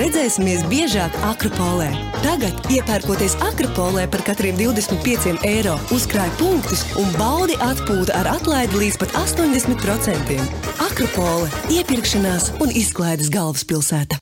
redzēsimies biežāk Akropolē. Tagad, iepērkoties Akropolē par katriem 25 eiro, uzkrāj punktus un baudi atpūtu ar atlaidi līdz pat 80%. Akropole - iepirkšanās un izklaides galvaspilsēta.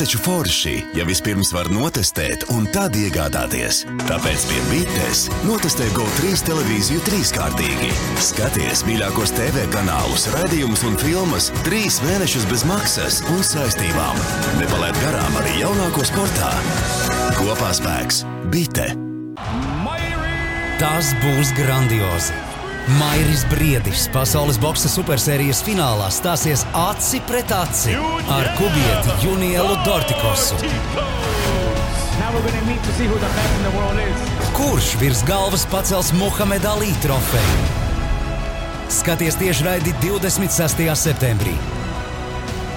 Taču forši, ja vispirms var notestēt un tad iegādāties. Tāpēc pie Bites notestē GO3 televīziju trīskārtīgi. Skaties mīļākos TV kanālus, raidījumus un filmas trīs mēnešus bez maksas un saistībām. Nepalaid garām arī jaunāko sportā. Kopā spēks Bite! Tas būs grandiozi! Mairis Briedis pasaules boxa supersērijas finālā stāsies aci pret aci ar kubieti Junielu Dortikosu. Kurš virs galvas pacels Muhammed Ali trofeju? Skaties tieši raidi 26. septembrī.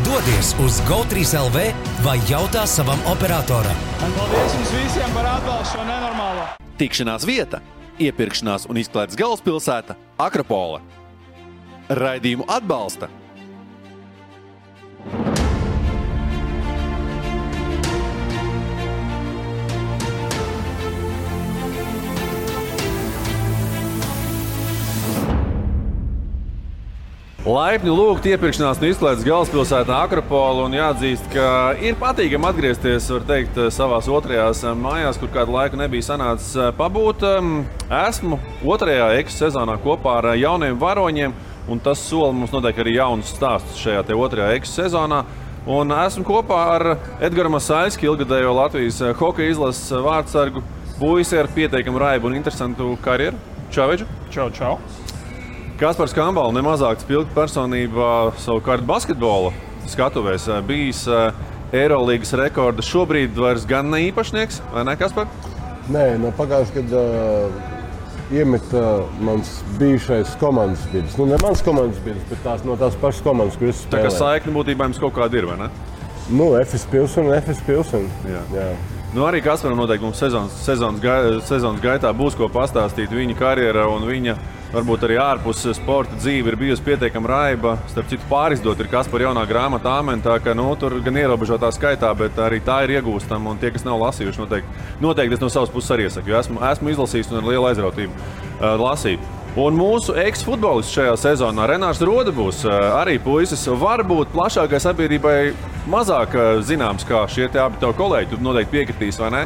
Dodies uz GO3 LV vai jautā savam operatoram. Paldies jums visiem par atbalstu šo nenormālo. Tikšanās vieta, iepirkšanās un izklaides galvaspilsēta - Akropola. Raidījumu atbalsta Laipni lūgt iepirkšanās un izklaides galvaspilsētā Akropola un jāatzīst, ka ir patīkami atgriezties, teikt, savās otrajās mājās, kur kādu laiku nebija sanācis pabūt. Esmu otrajā eksu sezonā kopā ar jauniem varoņiem, un tas sola mums noteikti arī jaunus stāstus šajā otrajā eksu sezonā. Un esmu kopā ar Edgars Masāļski, ilgadējo Latvijas hokeja izlases vārdsargu, puisi ar pietiekamu raibu un interesantu karjeru. Čau, Veģu! Čau, čau! Kaspars Kambals, nemazāk spilgta personība, savukārt basketbola skatuvēs, bijis Eirolandes rekorda. Šobrīd vairs gan ne īpašnieks, vai ne, Kaspar? Nē, no pagājušā gada uh, iemeta mans bijušais komandas biedrs. Nu, ne mans komandas biedrs, bet tās no tās pašas komandas, kuras es Tā kā spēlēju. saikne būtībā jums kaut kāda ir, vai ne? Nu, FS Pilsona FS Pilsona. Jā. Jā. Nu, arī Kasparam noteikti mums sezonas, sezonas, gai, sezonas gaitā būs ko pastāstīt. Viņa karjera un viņa varbūt arī ārpus sporta dzīve ir bijusi pietiekami raiba. Starp citu, pārizdot ir Kaspara jaunā grāmata Āmen, tā ka nu, tur gan ierobežotā skaitā, bet arī tā ir iegūstama. Un tie, kas nav lasījuši, noteikti, noteikti es no savas puses arī iesaku, jo esmu, esmu izlasījis un ar lielu aizrautību uh, lasīju. Un mūsu eksfutbolists šajā sezonā, Renārs Roda, būs arī puisis. Varbūt plašākai sabiedrībai mazāk zināms, kā šie abi tavi kolēģi. Tu noteikti piekritīs, vai ne?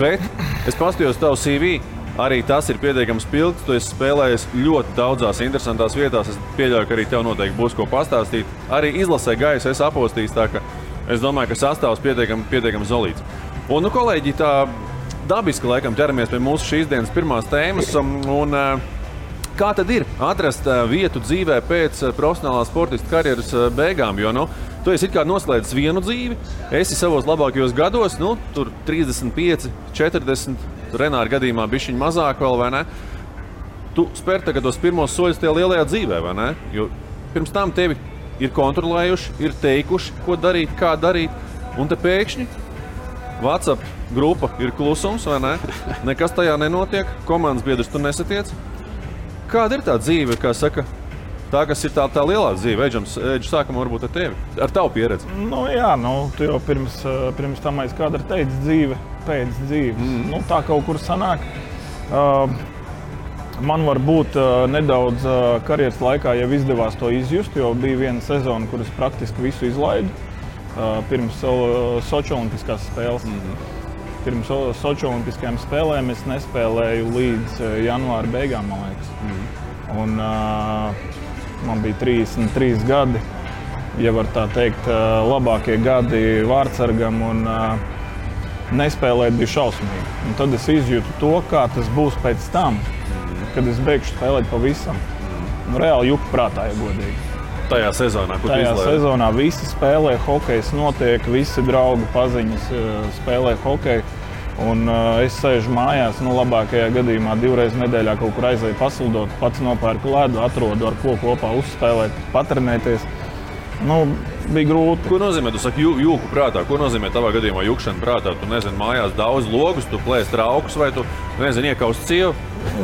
Bet es paskatījos tavu CV. Arī tas ir pietiekami spilgts. Tu esi spēlējis ļoti daudzās interesantās vietās. Es pieļauju, ka arī tev noteikti būs ko pastāstīt. Arī izlasē gaisa es apostījos, tā ka es domāju, ka sastāvs pietiekami, pietiekami zelīts. Un, nu, kolēģi, tā dabiski laikam ķeramies pie mūsu šīs dienas pirmās tēmas. Un, un, uh, Kā tad ir atrast uh, vietu dzīvē pēc uh, profesionālās sportista karjeras beigām? Jo nu, tu esi kā noslēdzis vienu dzīvi, esi savos labākajos gados, nu, tur 35, 40, tur Renāra gadījumā bija viņa mazāk vēl, vai ne? Tu spēr tagad tos pirmos soļus tajā lielajā dzīvē, vai ne? Jo pirms tam tevi ir kontrolējuši, ir teikuši, ko darīt, kā darīt, un te pēkšņi WhatsApp grupa ir klusums, vai ne? Nekas tajā nenotiek, komandas biedrs tu nesatiec. Kāda ir tā dzīve, kā saka, tā, kas ir tā, tā lielā dzīve? Eģis, sākam varbūt ar tevi, ar tavu pieredzi. Nu, jā, nu, tu jau pirms, eh, pirms tam aiz kāda teici, dzīve pēc dzīves. Mm. Nu, tā kaut kur sanāk. Uh, man varbūt uh, nedaudz uh, karjeras laikā jau izdevās to izjust, jo bija viena sezona, kuras praktiski visu izlaidu. Uh, pirms Sochi Olimpiskās spēles. Mm -hmm. Pirms So- Sochi Olimpiskajām spēlēm es nespēlēju līdz janvāra beigām, man liekas. Mm -hmm. Un, uh, man bija 33 gadi. Ja var tā teikt, labākie gadi vārdsargam. Un, nespēlēt bija šausmīgi. Un tad es izjūtu to, kā tas būs pēc tam, kad es beigšu spēlēt pavisam. Nu, reāli juku prātā, ja godīgi. Tajā sezonā, kur Tajā sezonā visi spēlē hokeju, notiek, visi draugi, paziņas spēlē hokeju. Un, uh, es sēžu mājās, nu, labākajā gadījumā divreiz nedēļā kaut kur aizēju paslidot, pats nopērku ledu, atrodu ar ko kopā uzspēlēt, patrenēties. Nu, bija grūti. Ko nozīmē, tu saki, jū, jūku prātā? Ko nozīmē tavā gadījumā jūkšana prātā? Tu nezini, mājās daudz logus, tu plēsi traukus vai tu nezini, iekaust cievu.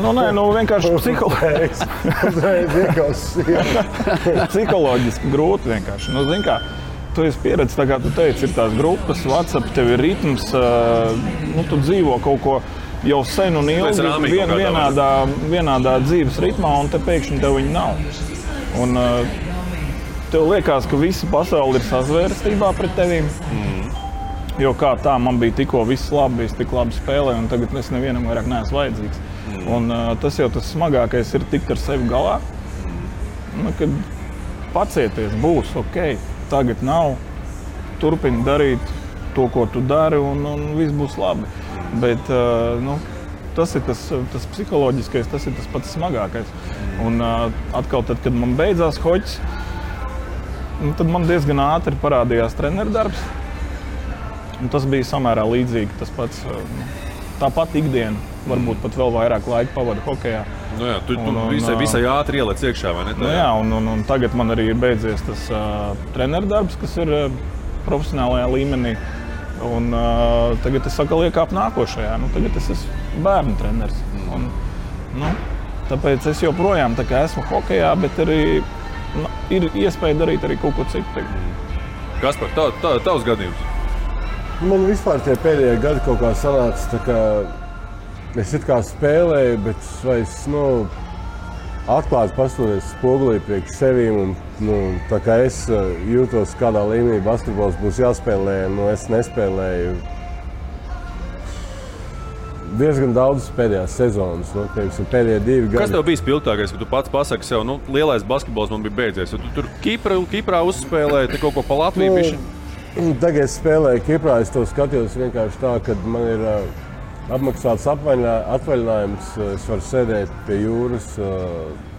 Nu, nē, nu, vienkārši psiholoģiski. psiholoģiski grūti vienkārši. Nu, zin, kā, tu esi pieredzējis, kā tu teici, ir tās grupas, WhatsApp, tev ir ritms, nu, tu dzīvo kaut ko jau sen un ilgi vien, vienādā, vienādā dzīves ritmā, un te pēkšņi tev viņa nav. Un, tev liekas, ka visa pasaule ir sazvērstībā pret tevīm. Mm. Jo kā tā, man bija tikko viss labi, es tik labi spēlēju, un tagad es nevienam vairāk neesmu vajadzīgs. Mm. Un, uh, tas jau tas smagākais ir tikt ar sevi galā. Nu, kad pacieties, būs ok, tagad nav. Turpini darīt to, ko tu dari, un, un viss būs labi. Bet, uh, nu, tas ir tas, tas psiholoģiskais, tas ir tas pats smagākais. Un uh, atkal, tad, kad man beidzās hoķis, nu, tad man diezgan ātri parādījās treneru darbs. Un tas bija samērā līdzīgi. Tas pats, tāpat ikdiena, varbūt pat vēl vairāk laika pavadīja hokeja. Nu jā, tu, tu un, un, visai, visai ātri ieliec iekšā, vai ne? Nu jā, un, un, un tagad man arī ir beidzies tas uh, treneru darbs, kas ir uh, profesionālajā līmenī. Un, uh, tagad es saku, liekāp nākošajā. Nu, tagad es esmu bērnu treneris. Un, nu, tāpēc es joprojām tā esmu hokeja, bet arī nu, ir iespēja darīt arī kaut ko citu. Kas par tā, tā, tavs gadījums? Man vispār tie pēdējie gadi kaut kā sanāca, es it kā spēlēju, bet es nu, atklāti paskatījos spogulī priekš sevīm. Un, nu, tā kā es uh, jūtos, kādā līmenī basketbols būs jāspēlē, nu, es nespēlēju diezgan daudz pēdējās sezonas, nu, piemēram, pēdējie divi gadi. Kas tev bija spilgtākais, ka tu pats pasaki sev, nu, lielais basketbols man bija beidzies? Tu tur Kiprā, Kiprā uzspēlēji kaut ko pa Latviju. Nu, tagad es spēlēju Kiprā, es to skatījos vienkārši tā, ka man ir uh, apmaksāts atvaļinājums. Es varu sēdēt pie jūras. Uh,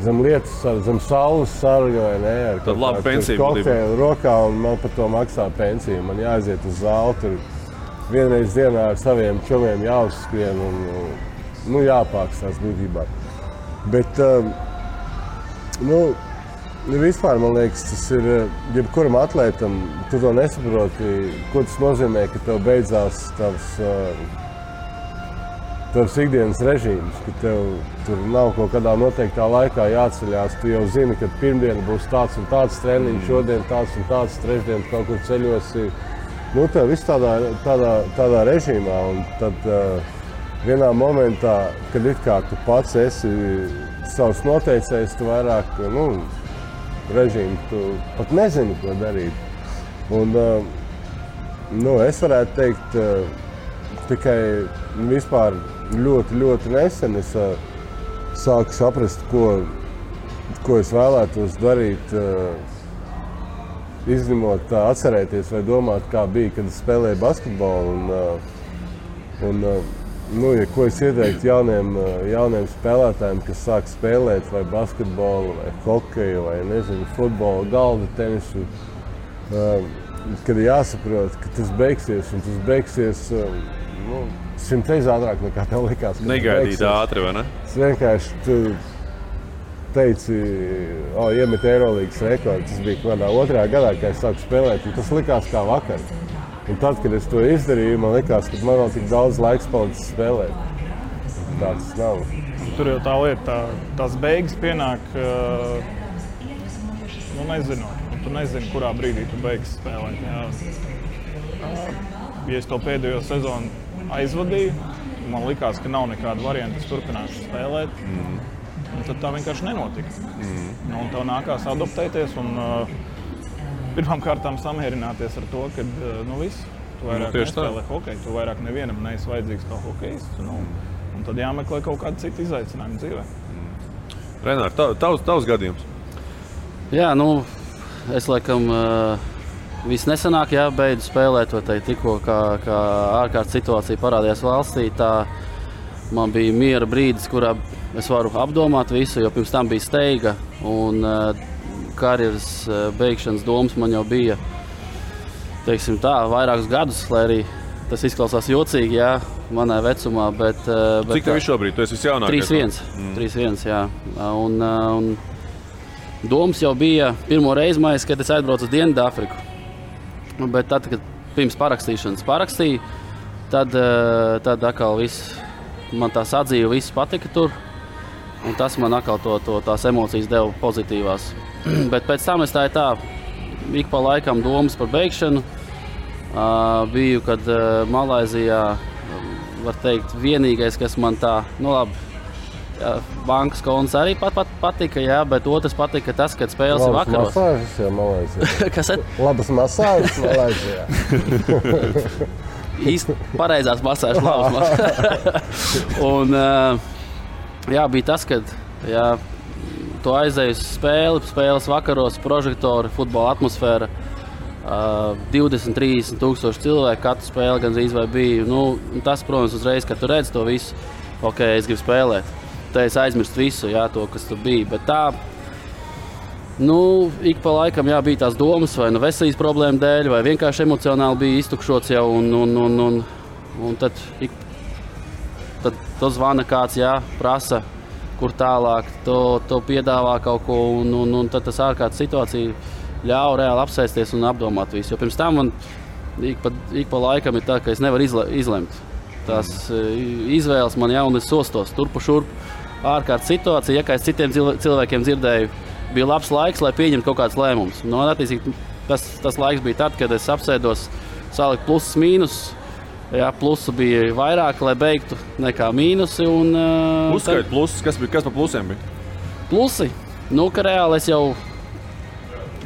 Zem lietas, zem saules sarga vai ne? Tad labi pensija. Kokteili rokā un man par to maksā pensiju. Man jāaiziet uz zāli. Tur vienreiz dienā ar saviem čomiem jāuzskrien un nu, jāpākstās būtībā. Bet um, nu, vispār man liekas, tas ir jebkuram atlētam, tu to nesaproti, ko tas nozīmē, ka tev beidzās tavs. Uh, Tavs ikdienas režīms, ka tev tur nav kaut kādā noteiktā laikā jāceļās. Tu jau zini, ka pirmdiena būs tāds un tāds treniņš, šodien tāds un tāds, trešdien kaut kur ceļosi nu, tā viss tādā, tādā, tādā režīmā. Un tad uh, vienā momentā, kad it kā tu pats esi savs noteicējs, tu vairāk nu, režīmu, tu pat nezini, ko darīt. Un, uh, nu, es varētu teikt, uh, tikai vispār ļoti, ļoti nesen es uh, sāku saprast, ko, ko es vēlētos darīt. Izņemot, atcerēties vai domāt, kā bija, kad es spēlēju basketbolu. Un, un, nu, ja ko es ieteiktu jauniem, jauniem spēlētājiem, kas sāk spēlēt vai basketbolu, vai hokeju, vai nezinu, futbolu, galda tenisu, kad ir jāsaprot, ka tas beigsies un tas beigsies. Nu, Simt reizes ātrāk nekā tev likās. Negaidīt ātri, vai ne? Tas vienkārši o, oh, iemet Eirolandes rekordu. Tas bija kādā otrajā gadā, kad es sāku spēlēt. Tas likās kā vakar. Un tad, kad es to izdarīju, man liekas, ka man vēl tik daudz laiks palicis spēlēt. Tāds nav. Tur jau tā lieta, tā, tās beigas pienāk, uh, nu nezinot. Tu nezini, kurā brīdī tu beigsi spēlēt. Jā. Ja es to pēdējo sezonu aizvadīju, man liekas, ka nav nekāda varianta, es turpināšu spēlēt. Mm -hmm tad tā vienkārši nenotika. Mm. Nu, tev nākās adaptēties un uh, pirmkārt samierināties ar to, ka uh, nu, viss, tu vairāk nu, nespēlē hokeju, tu vairāk nevienam neesi vajadzīgs kā hokejists. Nu, un tad jāmeklē kaut kāda cita izaicinājuma dzīvē. Tav, tavs, tavs gadījums? Jā, nu, es laikam. Uh... Viss nesenāk, jā, beidzu spēlēt, to teikt, tikko kā, kā ārkārtas situācija parādījās valstī. Tā man bija miera brīdis, kurā es varu apdomāt visu, jo pirms tam bija steiga un uh, karjeras uh, beigšanas domas man jau bija teiksim, tā, vairākus gadus, lai arī tas izklausās jocīgi, jā, manā vecumā. Bet, uh, bet, Cik tev ir šobrīd? Tu esi visjaunākais. 3-1. Mm. 3-1, jā. Un, uh, un domas jau bija pirmo reizi, mājas, kad es aizbraucu uz Dienvidāfriku. Bet tad, kad pirms parakstīšanas parakstīju, tad, tad atkal viss, man tā sadzīve, viss patika tur. Un tas man atkal to, to, tās emocijas deva pozitīvās. Bet pēc tam es tā, tā ik pa laikam domas par beigšanu. Uh, biju, kad uh, Malaisijā, var teikt, vienīgais, kas man tā, nu labi, jā, bankas konts arī pat, pat, patika, jā, bet otrs patika tas, kad spēles ir vakaros. Masāžas, jā, Malaisijā. kas ir Labas masāžas Malaisijā. īsti pareizās masāžas lausmas. Un uh, jā, bija tas, kad jā, tu aizēji uz spēli, spēles vakaros, prožektori, futbola atmosfēra. Uh, 20, 30 tūkstoši cilvēku katru spēli gan zīmē bija. Nu, tas, protams, uzreiz, kad tu redz to visu, ok, es gribu spēlēt. Te es aizmirstu visu, jā, to, kas tur bija. Bet tā, nu, ik pa laikam jā, bija tās domas, vai nu veselības problēmu dēļ, vai vienkārši emocionāli bija iztukšots jau. Un, un, un, un, un tad, ik, tad to zvana kāds, jā, prasa, kur tālāk, to, to piedāvā kaut ko, un, un, un tad tas ārkārtas situācija ļauj reāli apsēsties un apdomāt visu. Jo pirms tam man ik pa, ik pa laikam ir tā, ka es nevaru izle, izlemt. Tās mm. izvēles man jau un es sostos turpu šurpu. Ārkārtas situācija, ja kā es citiem cilv cilvēkiem dzirdēju, bija labs laiks, lai pieņemtu kaut kādus lēmumus. No, attiecīgi, tas, tas laiks bija tad, kad es apsēdos, saliku plusus, mīnusus. Jā, plusu bija vairāk, lai beigtu, nekā mīnusi. Un, uh, Uzskaitīt plusus, kas, bija, kas par plusiem bija? Plusi. Nu, ka reāli es jau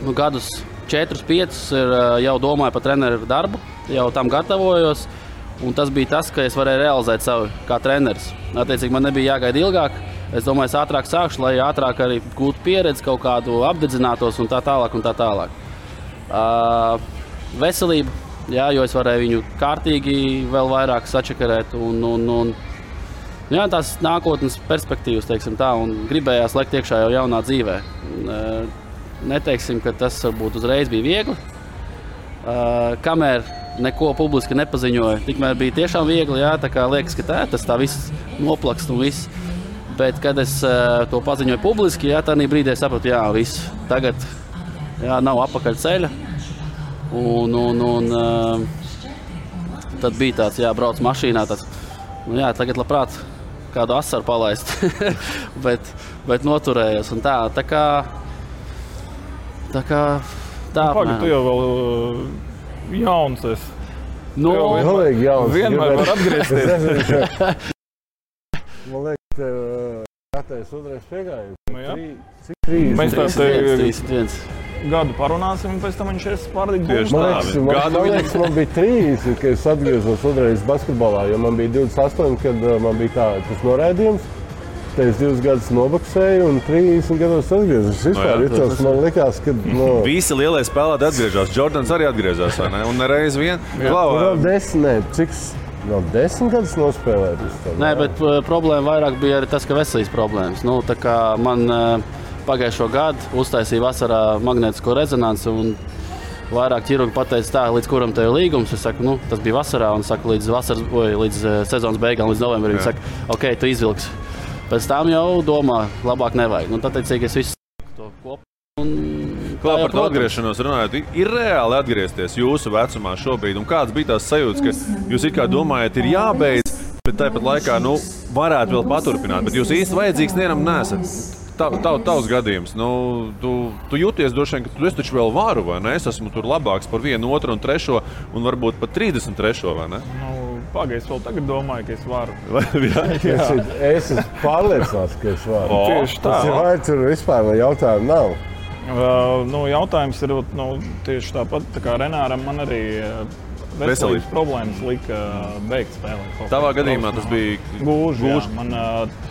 nu, gadus 4, 5 ir, jau domāju par treneru darbu, jau tam gatavojos. Un tas bija tas, ka es varēju realizēt savu kā treneris. Attiecīgi, man nebija jāgaida ilgāk. Es domāju, es ātrāk sākšu, lai ātrāk arī gūtu pieredzi, kaut kādu apdedzinātos un tā tālāk. Un tā tālāk. Uh, veselība, jā, jo es varēju viņu kārtīgi vēl vairāk sačakarēt. Un, un, un, jā, tās nākotnes perspektīvas, teiksim tā, un gribējās lekt iekšā jau jaunā dzīvē. Uh, Neteiksim, ka tas varbūt uzreiz bija viegli. Uh, kamēr neko publiski nepaziņoja, tikmēr bija tiešām viegli. Jā, tā kā liekas, ka tā, tas tā viss noplakst un viss. Bet, kad es uh, to paziņoju publiski, jā, tādā brīdī es sapratu, jā, viss. Tagad jā, nav apakaļ ceļa. Un, un, un, uh, tad bija tāds, jā, brauc mašīnā. Tāds, nu, jā, tagad labprāt kādu asaru palaist, bet, bet noturējos. Tā, tā kā Tā kā tā nu, Pagaid, tu jau vēl uh, jauns. Nu, Tu jau vienmēr- jauns. Vienmēr var atgriezties. Man liekas, tev jātais otrais piegājiens. Nu, jā. Trī- Cik trīs? Mēs tā viens, te trīs, viens. Gadu parunāsim, un pēc tam viņš ir Tieši Man liekas, man, gadu man, viņa- liekas, man bija 30, kad es atgriezos otrreiz basketbolā. Jo man bija 28, kad uh, man bija tā, tas noraidījums. Es divus gadus nobaksēju, un 30 gados atgriezos. Es vispār jā, jutos, man likās, ka no, Visi lielie spēlētāji atgriežas. Jordans arī atgriezās. vai ne? Un reiz vien. Klau, vēl desmit, ne, cik vēl desmit gadus nospēlēt. Nē, bet uh, problēma vairāk bija arī tas, ka veselības problēmas. Nu, man uh, pagājušo gadu uztaisīja vasarā magnētisko rezonanci. Vairāk ķirurgi pateica, tā, līdz kuram te ir līgums. Es saku, nu, tas bija vasarā, un saku, līdz, vasaras, vai, līdz uh, sezonas beigām, līdz novembrim. Viņi saka, ok, tu izvilksi. Pēc tam jau domā, labāk nevajag. Nu, tad, teicīgi, es visu to kopā. Kā par to atgriešanos runājot, ir reāli atgriezties jūsu vecumā šobrīd. Un kādas bija tās sajūtas, ka jūs it kā domājat, ir jābeidz, bet tāpat laikā nu, varētu vēl paturpināt. Bet jūs īsti vajadzīgs nevienam nesat. Tā, tā, tavs gadījums, nu, tu, tu jūties droši vien, ka tu esi taču vēl varu, vai ne? Es esmu tur labāks par vienu, otru un trešo, un varbūt pat 33. vai ne? Nu, Pagaidzi, vēl tagad domāju, ka es varu. Vai, jā? Es, es esmu pārliecināts, ka es varu. O, Tieši tā. Tas ir vai tur vispār jautājumu nav. Uh, nu, jautājums ir nu, tieši tāpat, tā kā Renāram man arī uh, veselības Veselības. problēmas lika uh, beigt spēlēt. Tavā gadījumā tas bija Gluži, jā. Man uh,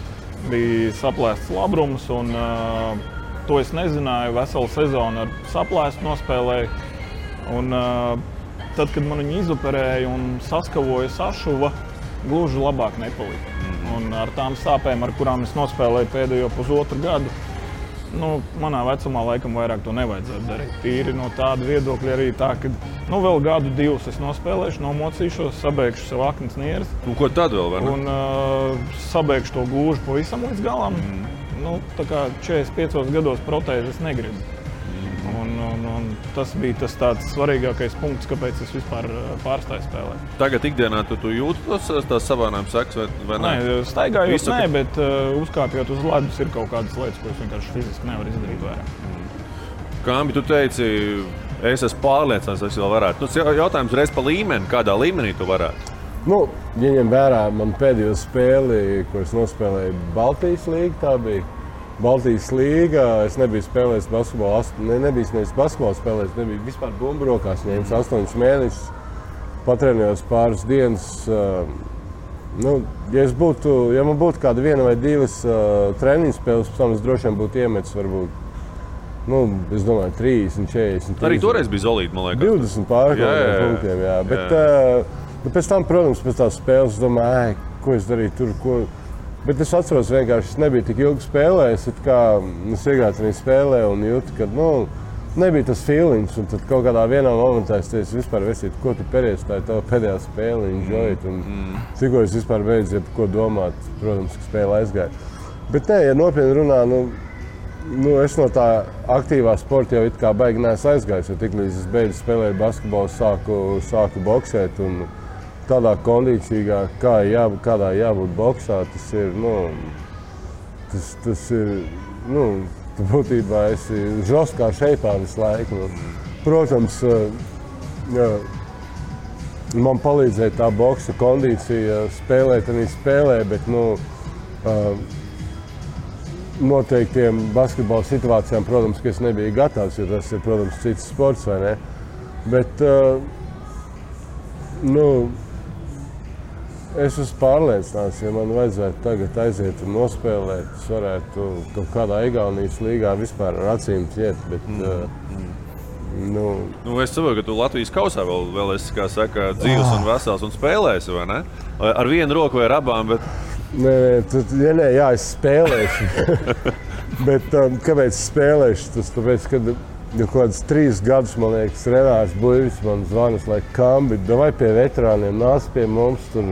bija saplēsts labrums, un uh, to es nezināju. Veselu sezonu ar saplēstu nospēlēju. Un, uh, tad, kad man viņu izoperēja un saskavoja sašuva, gluži labāk nepalika. Mhm. Un ar tām sāpēm, ar kurām es nospēlēju pēdējo pusotru gadu, nu, manā vecumā laikam vairāk to nevajadzētu darīt. Tīri no tāda viedokļa arī tā, ka nu, vēl gadu, divus es nospēlēšu, nomocīšos, sabeigšu savu aknas nieres. Un ko tad vēl? Un uh, sabeigšu to gūžu pavisam līdz galam. Mm. Nu, tā kā 45 gados protēzes negribu. Un, un, un tas bija tas svarīgākais punkts, kāpēc es vispār uh, pārstāju spēlēt. Tagad ikdienā tu, tu jūti tos, tās savānām sekas vai, vai Nē, nē? staigājot, Visu, nē, bet uh, uzkāpjot uz ledus, ir kaut kādas lietas, ko es vienkārši fiziski nevaru izdarīt vairāk. Kāmbi, tu teici, es esmu pārliecināts, ka es vēl varētu. Nu, tas jautājums reiz pa līmeni, kādā līmenī tu varētu. Nu, ja ņem vērā man pēdējo spēli, ko es nospēlēju Baltijas līnijā, tā bija Baltijas līnija. Es nebiju spēlējis basketbolu, ne, nebiju nevis basketbolu spēlējis, nebiju vispār bumbrokās, ņēmis astoņus mēnešus, patrenējos pāris dienas. ā, Nu, ja, būtu, ja man būtu kāda viena vai divas uh, treniņu spēles, tam es droši vien būtu iemetis varbūt, nu, es domāju, 30, 40. Arī 50. toreiz bija Zolīta, man liekas. 20 pāri Jā, kaut jā, kādiem jā. punktiem. Jā. Bet, uh, nu, pēc tam, protams, pēc tās spēles, es domāju, "Ai, ko es darīju tur. Ko... Bet es atceros, vienkārši es nebiju tik ilgi spēlējis. nu, es vienkārši arī spēlēju un jūtu, ka nu, nebija tas feelings. Un tad kaut kādā momentā es teicu, vispār, vesīt, ko tu pēdējais, tā ir tava pēdējā spēle, enjoy it. Un, mm. Tikko es vispār beidzu, ko domāt, protams, ka spēle aizgāja. Bet, nē, ja nopietni runā, nu, Nu, es no tā aktīvā sporta jau it kā baigi neesmu aizgājis. Tiklīdz es beidzu spēlēt basketbolu, sāku, sāku boxēt. Un tādā kondīcijā, kā jābūt, kādā jābūt boxā, tas ir. Nu, tas, tas ir nu, tu būtībā esi žoskā šeipā visu laiku. Protams, eh, jā, man palīdzēja tā boxa kondīcija spēlēt, arī spēlē, bet nu, uh, noteiktiem basketbola situācijām, protams, ka es nebiju gatavs, jo tas ir, protams, cits sports, vai ne? Bet, uh, nu, es esmu pārliecināts, ja man vajadzētu tagad aiziet un nospēlēt, es varētu kaut kādā Igaunijas līgā vispār ar acīm iet, bet, uh, nu, Nu, es saprotu, ka tu Latvijas kausā vēl, vēl esi saka, dzīves un vesels un spēlēsi, vai ne? Vai Ar vienu roku vai ar abām, bet Nē, nē, tu, ja nē, jā, es spēlēšu. Bet um, kāpēc es spēlēšu? Tas tāpēc, ka jau kaut kādus trīs gadus, man liekas, Renārs Buļbuļs man zvanīs, lai kambi, vai pie veterāniem nāc pie mums. Tur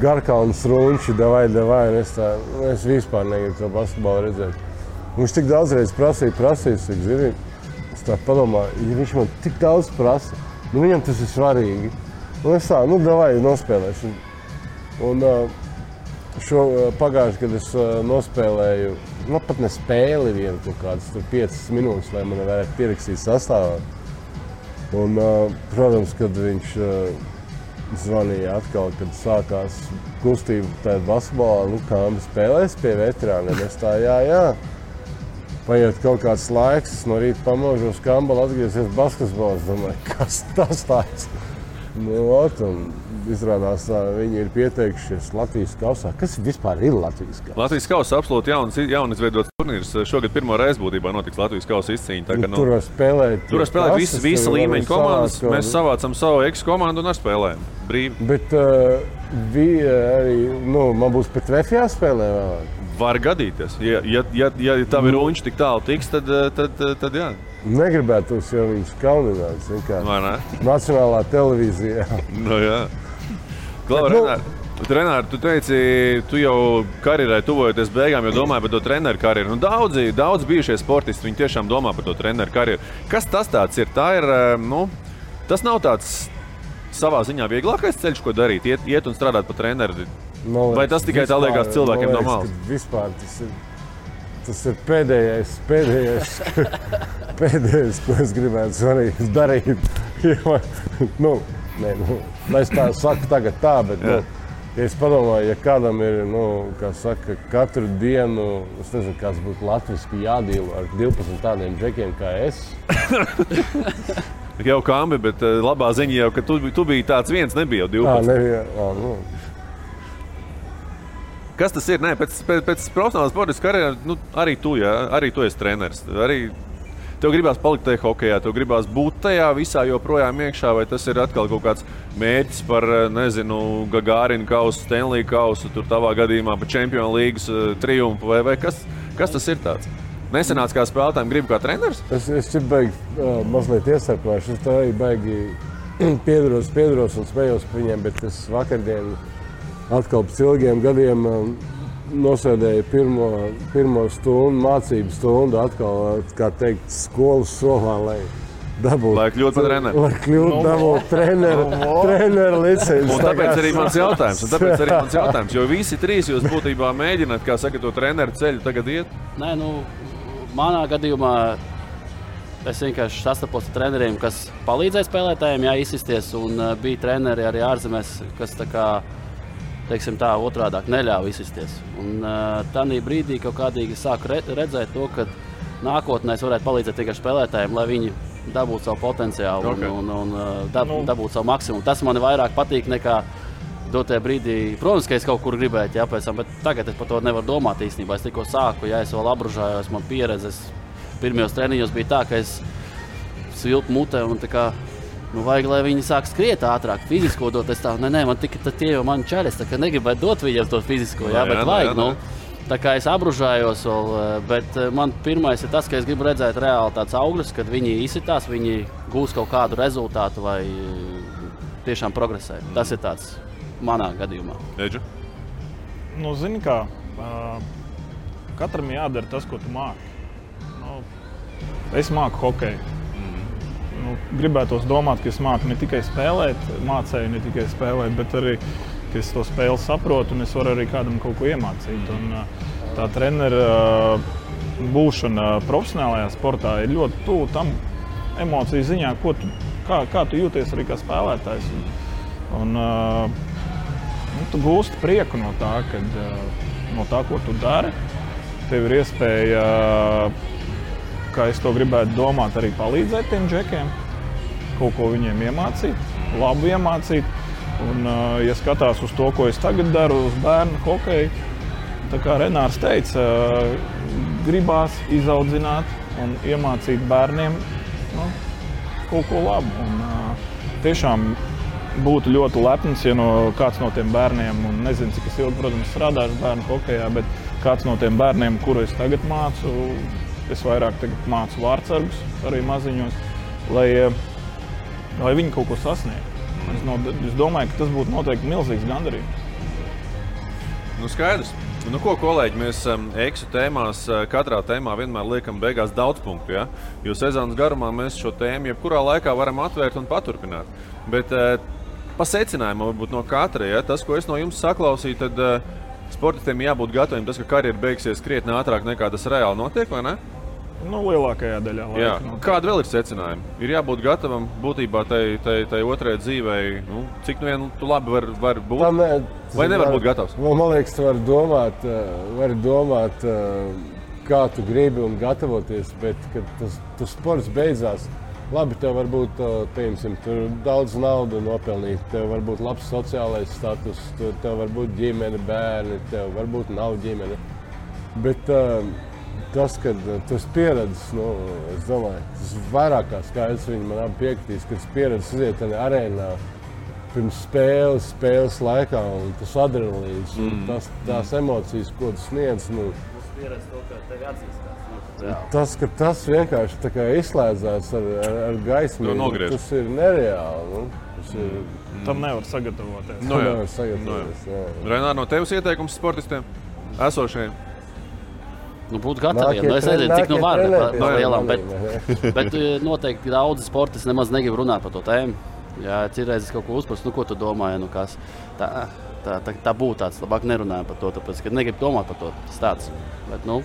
garkalns runči, vai vai. Es, tā, es vispār negribu to basketbolu redzēt. Un Viņš tik daudz reizes prasīja, prasīja, cik zini. Es tā domāju, ja viņš man tik daudz prasa, nu viņam tas ir svarīgi. Un es tā, nu, vai nospēlēšu. Un, Šo pagājušajā gadā es nospēlēju, nu, pat ne spēli, vienu kaut kādas tur 5 minūtes, lai man varētu pierakstīt sastāvā. Un, protams, kad viņš zvanīja atkal, kad sākās kustība tajā basketbolā, nu, kā mēs spēlēsim pie veterāniem. Es tā, jā, jā. Paiet kaut kāds laiks, es no rīta pamožos, kā ambula atgriezīsies basketbolā. Es domāju, kas tas tāds? Nu, ot, un izrādās, tā, viņi ir pieteikušies Latvijas kausā. Kas vispār ir Latvijas kausā? Latvijas kausa absolūti jauns, jaun izveidots turnīrs. Šogad pirmo reizi būtībā notiks Latvijas kausa izcīņa. Tā, ka, Nu, tur var spēlēt. Tur var spēlēt tur var līmeņa komandas. kaut- Mēs savācam savu ekskomandu un ar spēlēm. Brīvi. Bet uh, bija arī, nu, man būs pret VF jāspēlē vēl. Var gadīties. Ja, ja, ja, ja tavi Nu. ruņš tik tālu tiks, tad, tad, tad, tad jā. Negribētu tos jau viņus ne? Nacionālā televīzijā. Nu, jā. Klau, nu- Renār, Trenāri, tu teici, tu jau karjerai tuvojoties beigām, jau domāji par to treneru karjeru. Nu, daudzi, daudz bijušie sportisti, viņi tiešām domā par to treneru karjeru. Kas tas ir? Tā ir, eh, nu, tas nav tāds savā ziņā vieglākais ceļš, ko darīt, iet, iet un strādāt par treneru. Man Vai tas tikai tā vispār- liekas cilvēkiem man no liekas, malas? Vispār tas ir, tas ir pēdējais, pēdējais, pēdējais, ko es gribētu darīt. Jo, nu, nē, nu, es tā saku tagad tā, bet nu, ja es padomāju, ja kādam ir, nu, kā saka, katru dienu, es nezinu, kas būtu latviski jādīlo ar 12 tādiem džekiem kā es. Jau kambi, bet eh, labā ziņa jau, ka tu, tu biji tāds viens, nebija jau Tā 12. nebija, ā, nu, Kas tas ir? Nē, pēc, pēc, pēc profesionālas sporta karjeras, nu, arī tu, jā, arī tu esi treneris. Arī tev gribās palikt tajā hokeja, tev gribās būt tajā visā joprojām iekšā, vai tas ir atkal kaut kāds mērķis par, eh, nezinu, Gagārinu kausu, Stanley kausu, tur tavā gadījumā par Champions League triumfu, vai, vai kas, kas tas ir tāds? Nesenāts kā spēlētājiem, gribu kā treneris. Es, es šeit baigi uh, mazliet iestarpošu. Es arī baigi piedaros, piedaros un spējos par viņiem, bet es vakardien atkal pēc ilgiem gadiem um, nosēdēju pirmo, pirmo stundu, mācību stundu, atkal, kā teikt, skolas solā, lai dabūtu. Lai kļūtu par treneri. Lai kļūtu, Nu, dabūtu treneru, treneru licenci. Un tāpēc arī mans jautājums, tāpēc arī mans jautājums, jo visi trīs jūs būtībā mēģināt, kā saka, to treneru ceļu tagad iet. Nē, nu, manā gadījumā es vienkārši sastapos ar treneriem, kas palīdzēja spēlētājiem, jā, izsisties. Un uh, bija treneri arī ārzemēs, kas tā kā teiksim, tā otrādi neļāva izsisties. Un uh, tajā brīdī kaut kādīgi sāku re redzēt to, ka nākotnē es varētu palīdzēt tikai spēlētājiem, lai viņi dabūtu savu potenciālu un, un, un uh, dab, Nu. dabūtu savu maksimumu. Tas man vairāk patīk nekā dotajā brīdī. Protams, ka es kaut kur gribēju, jā, pēc tam, bet tagad es par to nevaru domāt īstenībā. Es tikko sāku, ja es vēl apgrūžājos, man pieredze. Es Pirmajos treniņos bija tā, ka es svilpu mutē un tā kā. Nu, vajag, lai viņi sāk skriet ātrāk, fizisko dot. Es tā, nē, nē, man tikai tie jau man čaļas, tā kā negribētu dot viņiem to fizisko, jā, Jā, bet jā, vajag. jā, Nu, tā kā es apgrūžājos, eh, bet eh, man pirmais ir tas, ka es gribu redzēt reāli tādus augļus, kad viņi izsitās, viņi gūs kaut kādu rezultātu vai eh, tiešām progresē. Tas ir tāds manā gadījumā. Eģu. Nu, zini, kā uh, katram jādara tas, ko tu māki. Nu, es māku hokeju. Nu, gribētos domāt, ka es māku ne tikai spēlēt, mācēju ne tikai spēlēt, bet arī ka es to spēli saprotu un es varu arī kādam kaut ko iemācīt. Un, tā uh, būšana profesionālajā sportā ir ļoti tuvu tam emociju ziņā, ko tu, kā, kā tu jūties arī kā spēlētājs. Un, un, nu, tu gūsti prieku no tā, kad, no tā, ko tu dari. Tev ir iespēja, uh, kā es to gribētu domāt, arī palīdzēt tiem džekiem, kaut ko viņiem iemācīt, labu iemācīt. Un, uh, ja skatās uz to, ko es tagad daru, uz bērnu hokeju, tā kā Renārs teica, uh, gribās izaudzināt un iemācīt bērniem nu, kaut ko labu. Un, uh, tiešām būtu ļoti lepns, ja no kāds no tiem bērniem, un nezinu, cik ilgi, protams, strādāšu bērnu hokeja, bet kāds no tiem bērniem, kuru es tagad mācu, es vairāk mācu vārdsargus arī maziņos, lai, eh, lai viņi kaut ko sasniegtu. Es, no, es domāju, ka tas būtu noteikti milzīgs gandarījums. Nu, skaidrs. Nu, ko, kolēģi, mēs um, eksu tēmās, uh, katrā tēmā vienmēr liekam beigās daudz punktu. Ja? Jo sezonas garumā mēs šo tēmu jebkurā laikā varam atvērt un paturpināt. Bet uh, pa secinājumu varbūt no katra, ja? tas, ko es no jums saklausīju, tad uh, sportistiem jābūt gataviem tas, ka karjera beigsies krietni ātrāk nekā tas reāli notiek, vai ne? Nu, lielākajā daļā laika. noteikti. Kāda vēl ir secinājuma? Ir jābūt gatavam būtībā tai, tai, tai otrajai dzīvei. Nu, cik nu vien tu labi vari var būt? Tā ne- Vai nevar būt gatavs? Man, man liekas, tu vari domāt, eh, vari domāt eh, kā tu gribi un gatavoties, bet kad tas, tas sports beidzās, labi, tev var būt eh, tur daudz naudas nopelnīt, tev var būt labs sociālais status, tu, tev var būt ģimene, bērni, tev varbūt nav ģimene. Bet uh, tas, kad uh, tu esi pieredzējis, nu, es domāju, tas ir vairāk kā skaidrs. Viņi man piekritīs, ka tas pieredzējis iziet arēnā pirms spēles, spēles laikā, un tas adrenalīns, mm. tas, tās emocijas, ko tu sniedz. Nu, Tas, ka tas vienkārši tā kā izslēdzās ar, ar, ar gaismu, To nogriež. tas ir nereāli. Nu, tas ir Tam nevar sagatavoties. Nu, jā. nevar sagatavoties. jā. Renāri, no tevis ieteikums sportistiem esošajiem. Nu, būt gataviem. Nu, es nezinu, cik nu var nākie pa, treneri pa pie lielām, bet, bet eh, noteikti daudzi sportisti nemaz negrib runāt par to tēmu. Jā, citreiz kaut ko uzprast, nu, ko tu domā, nu, kas tā, tā, tā, tā būtu tāds, labāk nerunājam par to, tāpēc, ka negrib domāt par to. Tas tāds, bet, nu,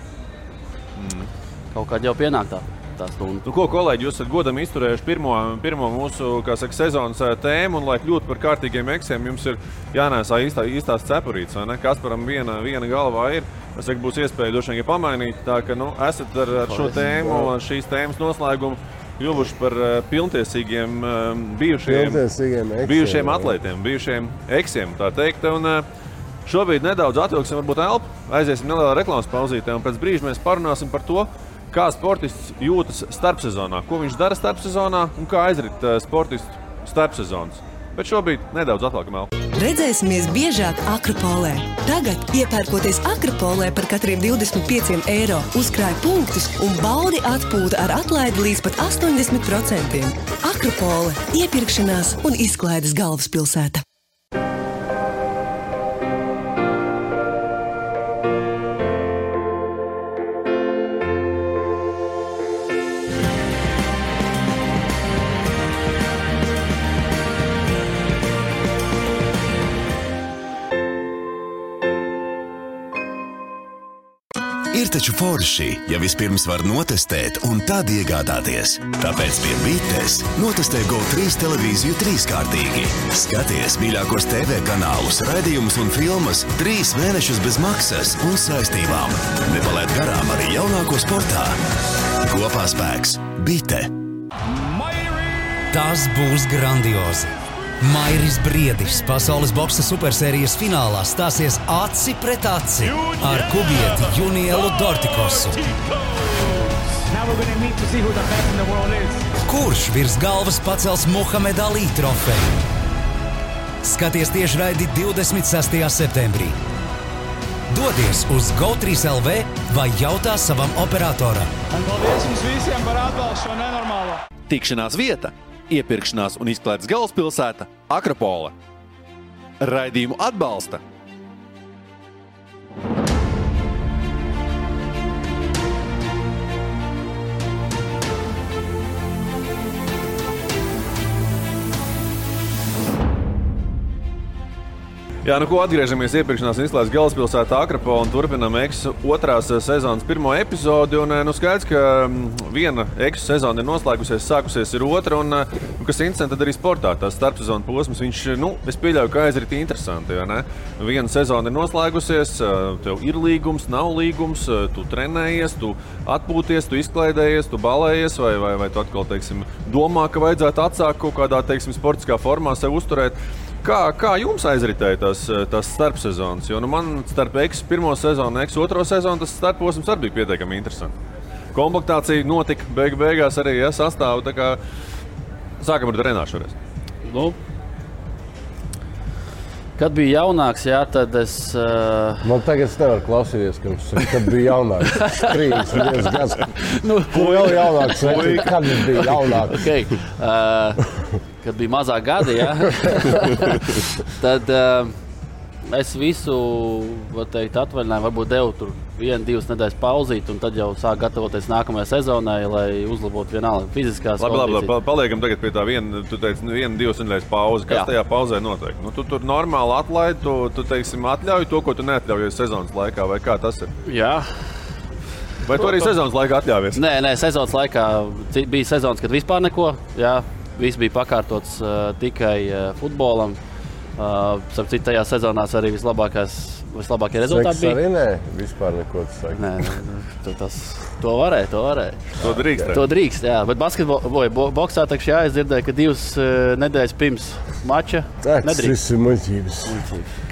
Mm. kaut kādā jau pienāk tā. Nu, ko, kolēģi, jūs esat godam izturējuši pirmo, pirmo mūsu saka, sezonas ā, tēmu, un, lai kļūtu par kārtīgiem eksiem, jums ir jānēsā īstā, īstās cepurītes. Kasparam viena, viena galvā ir. Es saku, būs iespēja droši vien pamainīt. Tā ka nu, esat ar, ar šo tēmu, ar šīs tēmas noslēgumu kļuvuši par uh, pilntiesīgiem uh, bijušiem, Pilntiesīgiem eksiem, bijušiem atlētiem, bijušiem eksiem. Teikt, un, uh, šobrīd nedaudz atvilksim, varbūt elpu, aiziesim nelielā reklāmas pauzītē, un pēc brīža mēs parunāsim par to, kā sportists jūtas starpsezonā, ko viņš dara starpsezonā un kā aizrit sportistu starpsezonas. Bet šobrīd nedaudz atliekam elpu. Redzēsimies biežāk Akropolē. Tagad, iepērkoties Akropolē par katriem 25 eiro, uzkrāj punktus un baudi atpūtu ar atlaidi līdz pat 80%. Akropole - iepirkšanās un izklaides galvaspilsēta. Taču forši, ja vispirms var notestēt un tad iegādāties. Tāpēc pie Bites notestē GO3 televīziju trīskārtīgi. Skaties mīļākos TV kanālus, raidījumus un filmas trīs mēnešus bez maksas un saistībām. Nepalaid garām arī jaunāko sportā. Kopā spēks Bite! Tas būs grandiozi! Mairis Briedis pasaules boxa supersērijas finālā stāsies aci pret aci ar kubieti Junielu Dortikosu. Kurš virs galvas pacels Muhammed Ali trofeju? Skaties tieši raidi 26. septembrī. Dodies uz GO3 LV vai jautā savam operatoram. Paldies jums visiem par atbalstu šo nenormālo! Tikšanās vieta, iepirkšanās un izklaides galvaspilsēta - Akropola. Raidījumu atbalsta Jā, nu ko atgriežamies iepirkšanās izklaides galvaspilsētā Akrapo un turpinām eksu otrās sezonas pirmo epizodi. Un, nu, skaidrs, ka mm, viena eksu sezona ir noslēgusies, sākusies ir otra. Un, nu, kas interesanti, tad arī sportā tās starpsezonu posms, viņš, nu, es pieļauju, ka aizrit interesanti. Viena sezona ir noslēgusies, tev ir līgums, nav līgums, tu trenējies, tu atpūties, tu izklaidējies, tu balējies, vai, vai, vai tu atkal teiksim, domā, ka vajadzētu atsākt kaut kādā teiksim, sportiskā formā sev uzturēt. Kā, kā jums aizritēja tas, tas starpsezonas? Jo nu, man starp X pirmo sezonu un X otro sezonu tas starposms arī bija pietiekami interesants. Komplektācija notika beig beigās arī ja, sastāvā. Sākam ar trenēšanu šoreiz. Nu, Kad bija jaunāks, jā, tad es. Uh... Man tagad es nevaru klausīties, ka viņš saka, kad bija jaunāks. 31 gads. Nu, Ko vēl jaunāks? Vai Kad viņš bija jaunāks? okay. uh, kad bija mazāk gadi, jā, tad uh, es visu teikt, atvaļinājumu, varbūt devu tur vienu, divas nedēļas pauzīt, un tad jau sāk gatavoties nākamajai sezonai, lai uzlabotu vienalga fiziskās Labi, labi, labi, paliekam tagad pie tā viena, tu teici, nu, viena, divas nedēļas pauze. Kas Jā. tajā pauzē notiek? Nu, tu tur normāli atlaidi, tu, tu teiksim, atļauj to, ko tu neatļaujies sezonas laikā, vai kā tas ir? Jā. Vai tu arī sezonas laikā atļāvies? Nē, nē, sezonas laikā bija sezonas, kad vispār neko. Jā, viss bija pakārtots uh, tikai uh, futbolam. Uh, Starp citu, tajā sezonā arī vislabākais, vislabākie rezultāti Seks bija. arī nē, vispār neko tas saka. Nē, tu tas, to varēja, to varēja. To drīkst. To drīkst, jā. Bet basketbolā, bo, boxā taču jā, es dzirdēju, ka divas uh, nedēļas pirms mača Tas nedrīkst. viss ir muļķības.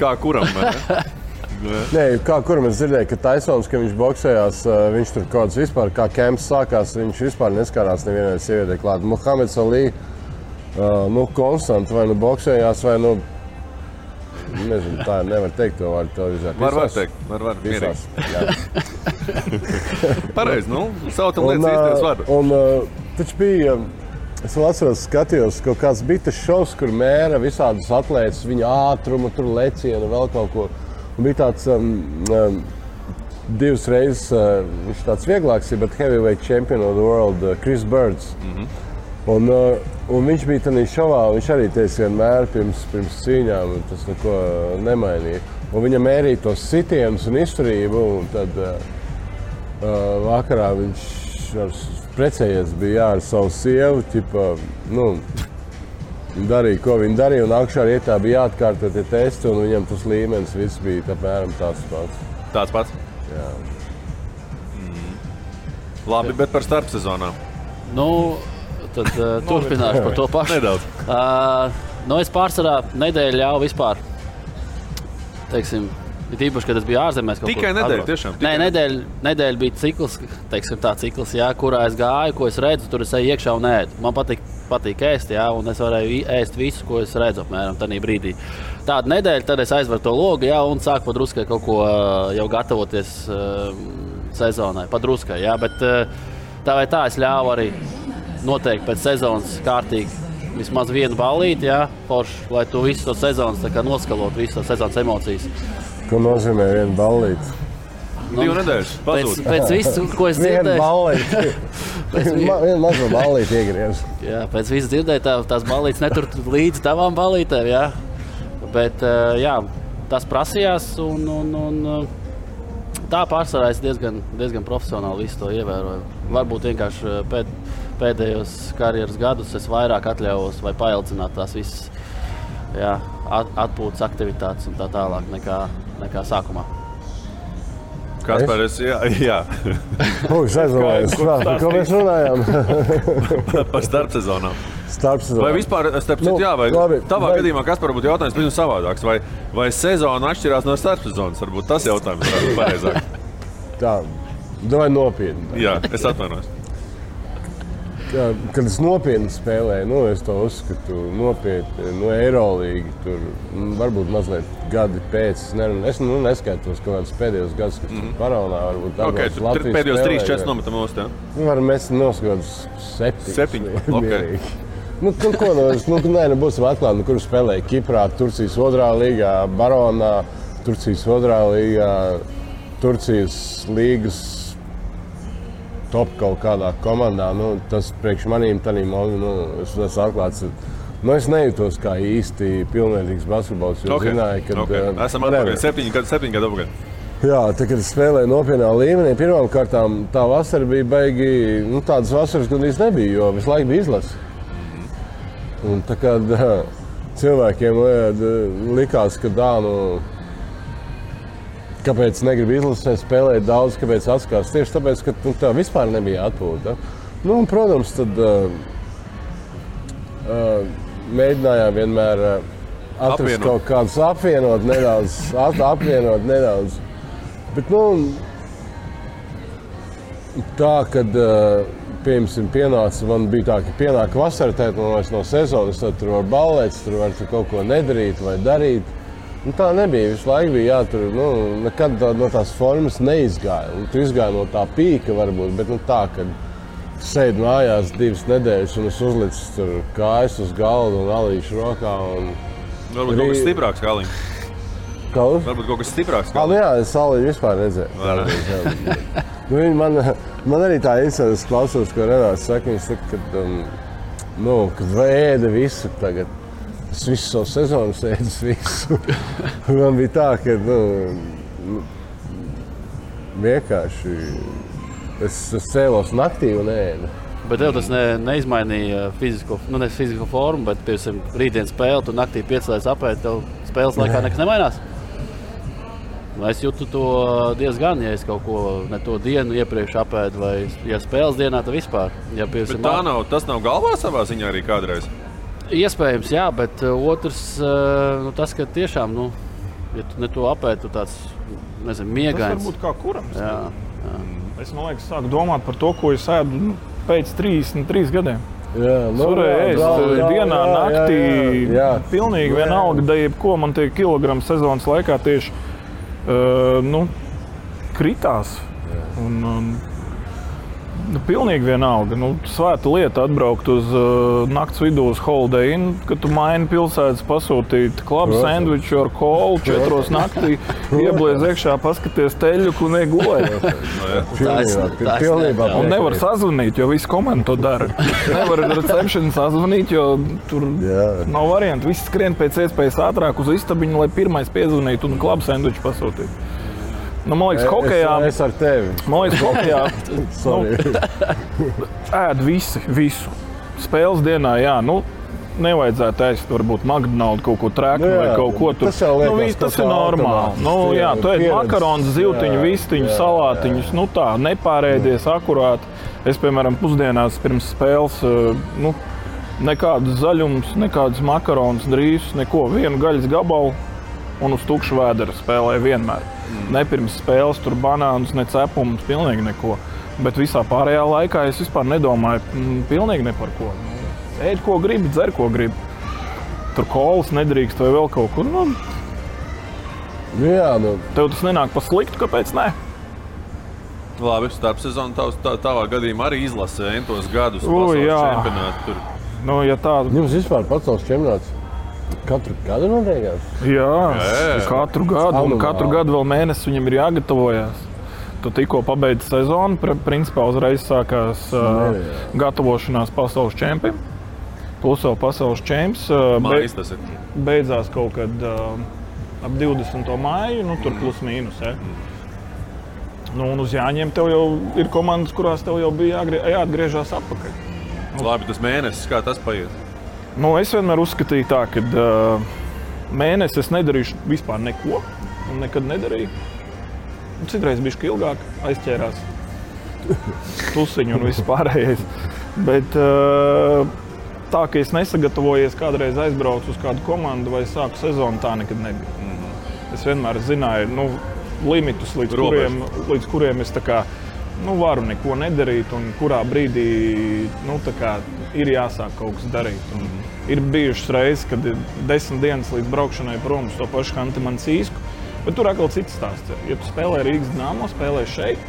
Kā kuram? Nē, kā kuram es dzirdēju, ka Taisons, ka viņš boxējās, uh, viņš tur kaut kāds vispār, kā kemps sākās, viņš vispār neskarās nevienai sievietei klāt. Muhameds Ali, uh, nu, konstanti vai nu boxējās, vai nu, nezinu, tā nevar teikt to vārdu televīzijā. Var, var teikt, var, var. Visās. Pareizi, nu, saucam Un, lietas īstajos vārdos. un uh, taču bija, es vēl atceros, skatījos kaut kāds bites šovs, kur mēra visādus atlētus, viņa ātrumu, tur lecienu, vēl kaut ko. Un bija tāds um, um, divas reizes, uh, viņš tāds vieglāks, ir, bet heavyweight champion of the world, uh, Chris Birds. Mm -hmm. Un, uh, un viņš bija tajā šovā, viņš arī teica, vienmēr pirms, pirms cīņām tas neko uh, nemainīja. Un viņam mērīja tos sitienus un izturību. Un tad, uh, vakarā viņš ar, precējies bija jā, ar savu sievu. Ķipa, nu, Viņa darīja, ko viņa darīja, un augšā rietā bija jāatkārto tie testi, un viņam tas līmenis viss bija apmēram tāds pats. Tāds pats. Jā. Labi, bet par starpsezonām. Nu, tad uh, turpināšu par to pašu. Nedaudz. Uh, nu, es pārsvarā nedēļu ļāvu vispār teiksim, Ir īpaši, kad es biju ārzemēs. Tikai nedēļa, tiešām, Nē, tikai nedēļa, nedēļa bija cikls, teiksim, tā cikls, jā, kurā es gāju, ko es redzu, tur es eju iekšā un ēdu. Man patīk, patīk ēst, jā, un es varēju ēst visu, ko es redzu apmēram tajā brīdī. Tāda nedēļa, tad es aizveru to logu, jā, un sāku padruskai kaut ko ā, jau gatavoties sezonai. Padruskai, jā, bet tā vai tā es ļāvu arī noteikti pēc sezonas kārtīgi. Vismaz vienu ballīti, jā, forši, lai tu visu to sezonu noskalotu, visu to sezonas emocijas. Ko nozīmē viena ballīte? Divu nedēļu. Pēc, Pazūd. pēc visu, ko es dzirdēju, ballīte. pēc, vi- Ma- Viena maza ballīte iegriez. jā, pēc visu dzirdēju, tā, tās balītas netur līdz tavām balītēm. Jā. Bet eh, jā, tas prasījās, un, un, un eh, tā pārsvarā es diezgan, diezgan profesionāli visu to ievēroju. Varbūt vienkārši eh, pēd, pēdējos karjeras gadus es vairāk atļāvos vai paildzināt tās visas jā, at, atpūtas aktivitātes un tā tālāk nekā, nekā sākumā. Kas par es? Jā, jā. Ui, es aizdomājos, Ko- ko par ko mēs runājām. par starpsezonām. Starpsezonā. Vai vispār, starp citu, Nu, jā, vai labi, tavā vai- gadījumā, kas varbūt jautājums bija savādāks? Vai, vai sezona atšķirās no starpsezonas? Varbūt tas jautājums ir pareizāk. Tā, domāju, nopietni. Jā, es atvainojos. Jā, Kad es nopietni spēlēju, nu, es to uzskatu nopietni. No Eirolandes tur mm, varbūt mazliet gadi pēc. Es, ne, es nu, neskaitos kaut kādus pēdējos gadus, kad mm -hmm. Paronā varbūt Mhm. Okay, Latvijas pēdējos spēlēju, 3-4 jā. nometam nost. Ja? Nu, varam mēs noskaidrot septiņus. Septiņi, ok. mierīgi. Nu, tu, ko, nu, es, nu, nē, nu, būsim atklāti, nu, kur spēlēja Kiprā, Turcijas otrā līgā, Baronā, Turcijas otrā līgā, Turcijas līgas top kaut kādā komandā. Nu, tas priekš manīm momentā, nu, es esmu atklāts. Nu, es nejūtos kā īsti pilnīgs basketbols. Jo Okay. zināju, ka okay. Esam atpakaļ. Septiņi gadi, septiņi gadi atpakaļ. Jā, tā, kad es spēlēju nopietnā līmenī, pirmām kārtām tā vasara bija baigi. Nu, tādas vasaras gandrīz nebija, jo visu laiku bija izlase. Un tā kā dā, cilvēkiem ē, likās, ka tā, nu, kāpēc negribu izlasīt, spēlēt daudz, kāpēc atskās. Tieši tāpēc, ka nu, tā vispār nebija atpūta. Nu, un, protams, tad uh, uh, mēģinājām vienmēr uh, atrast Apvienot. kaut kādus apvienot, nedaudz, at, apvienot nedaudz. Bet, nu, tā, kad uh, piemēram, pienāca, man bija tā, ka pienāca vasara, tad no, no sezonas tad tur var ballēt, tur var tur kaut ko nedarīt vai darīt. Nu, tā nebija. Visu laiku bija jātur. Nu, nekad tā, no tās formas neizgāja. Un tu izgāji no tā pīka, varbūt. Bet nu, tā, ka sēdi mājās divas nedēļas un es uzliku tur kājas uz galda un alīšu rokā. Un... Varbūt kaut kas Rī- stiprāks, kā Aliņš. Kaut Varbūt kaut kas stiprāks. Ah, nu jā, es salīdzu vispār redzēju. Nu, man, man arī tā interesē, es klausos, ko Renāts saka. Viņš saka, ka, um, nu, kad ēda visu tagad. Es visu savu sezonu sēdu visu. man bija tā, ka nu, nu, vienkārši es, cēlos naktī un ēdu. Bet tev tas ne, neizmainīja fizisko, nu, ne fizisko formu, bet, piemēram, rītdienas spēle, tu naktī piecēlies apēst, tev spēles laikā nekas nemainās. Es jūtu to diezgan, ja es kaut ko ne to dienu iepriekš apēdu, vai ja spēles dienā, tad vispār. Ja, Bet piemēram, tā nav, tas nav galvā savā ziņā arī kādreiz. Iespējams, jā, bet uh, otrs, uh, nu, tas, ka tiešām, nu, ja tu ne to apēdi, tu tāds, nezinu, Tas var miegains. būt kā kuram. Jā, Es man liekas, sāku domāt par to, ko es ēdu nu, pēc 33 gadiem. Jā, jā, jā, dienā, jā, naktī. Jā, jā. Pilnīgi Jā. vienalga, da jebko man tie kilogrami sezonas laikā tieši uh, nu, kritās. Un, un, nu, pilnīgi vienalga. Nu, svēta lieta atbraukt uz uh, naktas vidū uz Holiday Inn, kad tu maini pilsētas, pasūtīt klubu sandviču ar kolu, četros naktī, iebliez iekšā, paskaties teļu un negulēji. Pilnībā, Tā es- tā es pilnībā. Un nevar sazvanīt, jo visi komandas to dara. Nevar ar recepšanu sazvanīt, jo tur Jā. nav variantu. Visi skrien pēc iespējas ātrāk uz istabiņu, lai pirmais piezvanītu un klubu sandviču pasūtītu. Nu, man liekas, hokejā, Es, es ar tevi. man liekas, hokejā Sorry. ēd visi, visu. Spēles dienā, jā. Nu, Nevajadzētu ēst, varbūt McDonald's kaut ko trēku Nu jā, vai kaut ko tādu. tas jau liekas nu, viss, tas ir normāli. Nu, jā, tu ēd zīltiņu, Jā, vistiņu, salātiņus. Nu, tā, nepārēdies akurāti. Es, piemēram, pusdienās pirms spēles eh, nu, nekādus zaļumus, nekādus makaronus, drīzus, neko. Vienu gaļas gabalu un uz tukšu vēdera spēlēju vienmēr. Mm. Ne pirms spēles, tur banānus, ne cepumus, pilnīgi neko. Bet visā pārējā laikā es vispār nedomāju mm, pilnīgi ne par ko. Ēd, ko gribi, dzer, ko gribi. Tur kolas nedrīkst vai vēl kaut kur. Nu, Nu, jā, nu, tev tas nenāk pa sliktu, kāpēc ne? Labi, starp sezonu tavs, tā, tavā gadījumā arī izlasē entos gadus. O, pasaules jā. čempionātu Tur. Nu, ja tā, jums vispār pasaules čempionāts katru gadu notiekās. Jā, Jā. katru gadu, un katru gadu vēl mēnesi viņam ir jāgatavojas. Tu tikko pabeidzi sezonu, principā uzreiz sākās uh, gatavošanās pasaules čempionam. Plus vēl pasaules čempions. Uh, beidzās kaut kad uh, ap 20. māju, nu, tur plus mīnus. Ja? Nu, un uz Jāņiem tev jau ir komandas, kurās tev jau bija jāatgriežas atpakaļ. Labi, tas mēnesis, kā tas paiet. Nu, es vienmēr uzskatīju, tā, ka uh, mēnesi es nedarīšu vispār neko. Nekad nedarīju. Citreiz bija ilgāk, aizķērās tusiņu un viss pārējais. Bet uh, tā, ka es nesagatavojos kādreiz aizbraucu uz kādu komandu vai sāku sezonu, tā nekad nebija. -hmm. Es vienmēr zināju nu, limitus, līdz Robežas. kuriem, līdz kuriem es tā kā, nu, varu neko nedarīt, un kurā brīdī nu, kā, ir jāsāk kaut kas darīt. Un ir bijušas reizes, kad ir desmit dienas līdz braukšanai prom uz to pašu Hantemans īsku. Bet tur atkal cits stāsts. ir. Ja tu spēlē Rīgas dāmā, spēlē šeit,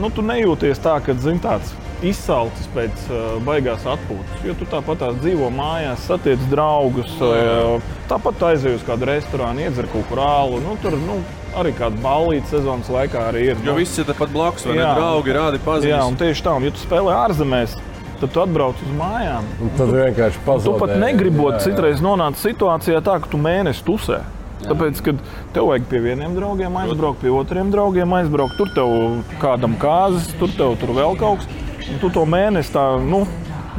nu, tu nejūties tā, ka zini, tāds izsalcis pēc uh, baigās atpūtas. Jo tu tāpat dzīvo mājās, satiec draugus, uh, tāpat aizej uz kādu restorānu, iedzer kaut kur ālu. Nu, tur nu, arī kāda ballīte sezonas laikā arī ir. Jo Nu, viss ir tepat blakus, vai ne? Jā. Draugi, rādi Jā, pazīstami. un tieši tā, un ja tu spēlē ārzemēs, tad tu atbrauc uz mājām. Un tad vienkārši Tu pazaudē. pat negribot Jā, jā. citreiz nonākt situācijā, tā, ka tu mēnesi tusē. Tāpēc, kad tev vajag pie vieniem draugiem aizbraukt, pie otriem draugiem aizbraukt, tur tev kādam kāzas, tur tev tur vēl kaut kas. Tu to mēnesi tā, nu,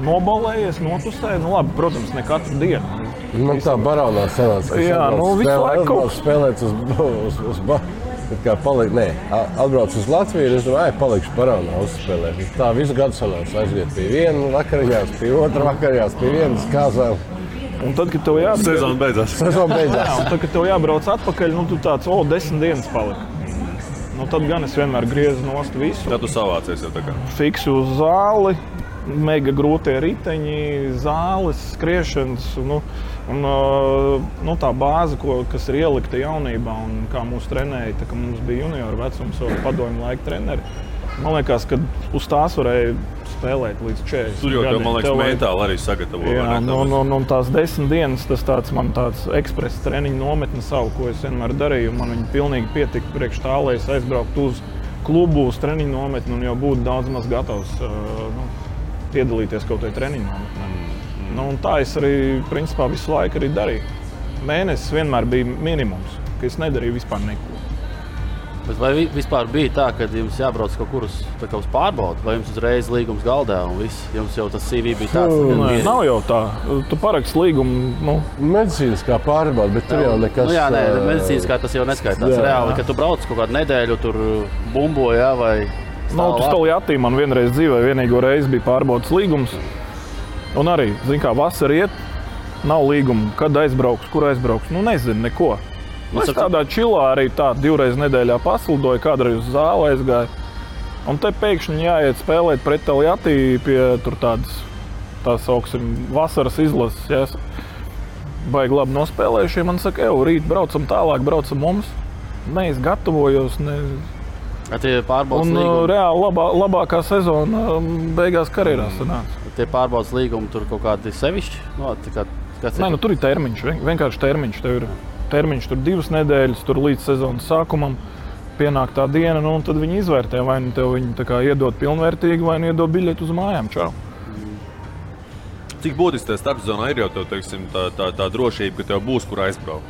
nobalējies, notusēji. Nu, labi, protams, ne katru dienu. Man tā baronā sanāca, ka Jā, nu, visu laiku spēlēt uz, uz, uz, ba- bet kā palikt, nē, a- atbrauc uz Latviju, es domāju, palikšu baronā uzspēlēt. Tā visu gadu sanāca aizviet pie viena vakariņās, pie otra vakariņās, pie vienas kāzām. Un tad, kad tev jāatbrauc, Sezona beidzās. Sezona jā, beidzās. un tad, kad tev jābrauc atpakaļ, nu, tu tāds, o, desmit dienas palika. Nu, tad gan es vienmēr griezu nost visu. Tad tu savācies jau tā kā. Fiksi uz zāli, mega grūtie riteņi, zāles, skriešanas. Nu, un, nu, tā bāze, ko, kas ir ielikta jaunībā, un kā mūsu trenēja, tā, mums bija junior vecums, jau padomju laika treneri. Man liekas, ka uz tās varēja spēlēt līdz 40. Tur jau, gadiem. man liekas, Tev mentāli arī sagatavo. vai Jā, Tāpēc- nu, nu, tās desmit dienas, tas tāds man tāds ekspresa treniņu nometne savu, ko es vienmēr darīju. Man viņa pilnīgi pietika priekš tā, lai es aizbrauktu uz klubu, uz treniņu nometni un jau būtu daudz maz gatavs nu, piedalīties kaut kādā treniņu nometnē. Nu, tā es arī principā visu laiku arī darīju. Mēnesis vienmēr bija minimums, ka es nedarīju vispār neko. Bet vai vi- vispār bija tā, ka jums jābrauc kaut kur uz, pārbaudi, vai jums uzreiz līgums galdā un viss? Jums jau tas CV bija tāds, ka Nē, nav jau tā. Tu paraksti līgumu. Nu, Medicīniskā pārbauda, bet tur jau nekas. Nu, jā, nē, medicīniskā tas jau neskaitās. jā. Reāli, ka tu brauc kaut kādu nedēļu, tur bumboji, jā, vai Nu, tas stāv tā Latvijā man vienreiz dzīvē, vienīgo reizi bija pārbaudas līgums. Un arī, zināmā kā vasarā iet, nav līguma, kad aizbrauks, kur aizbrauks. Nu, nezinu, neko. Nu, es tādā čilā arī tā divreiz nedēļā paslidoju, kādreiz uz zāli aizgāju. Un te pēkšņi jāiet spēlēt pret Latviju pie tādas, tā sauksim, vasaras izlases. Ja baigi labi nospēlējuši, man saka, ej, rīt braucam tālāk, braucam mums. Nē, es gatavojos. Ne, Tie pārbaudas Un līgumi, reāli labā, labākā sezona um, beigās karjerā sanāca. Tie pārbaudas līgumi tur kaut kādi sevišķi. No, tā kā, Nē, nu, tur ir termiņš, vien- vienkārši termiņš. Tev ir termiņš tur divas nedēļas, tur līdz sezonas sākumam. Pienāk tā diena, nu, un tad viņi izvērtē, vai nu tev viņi iedod pilnvērtīgi, vai nu iedod biļeti uz mājām. Čau. Cik būtiski tas starpzonā ir jau tev, teiksim, tā, tā, tā drošība, ka tev būs kur aizbraukt?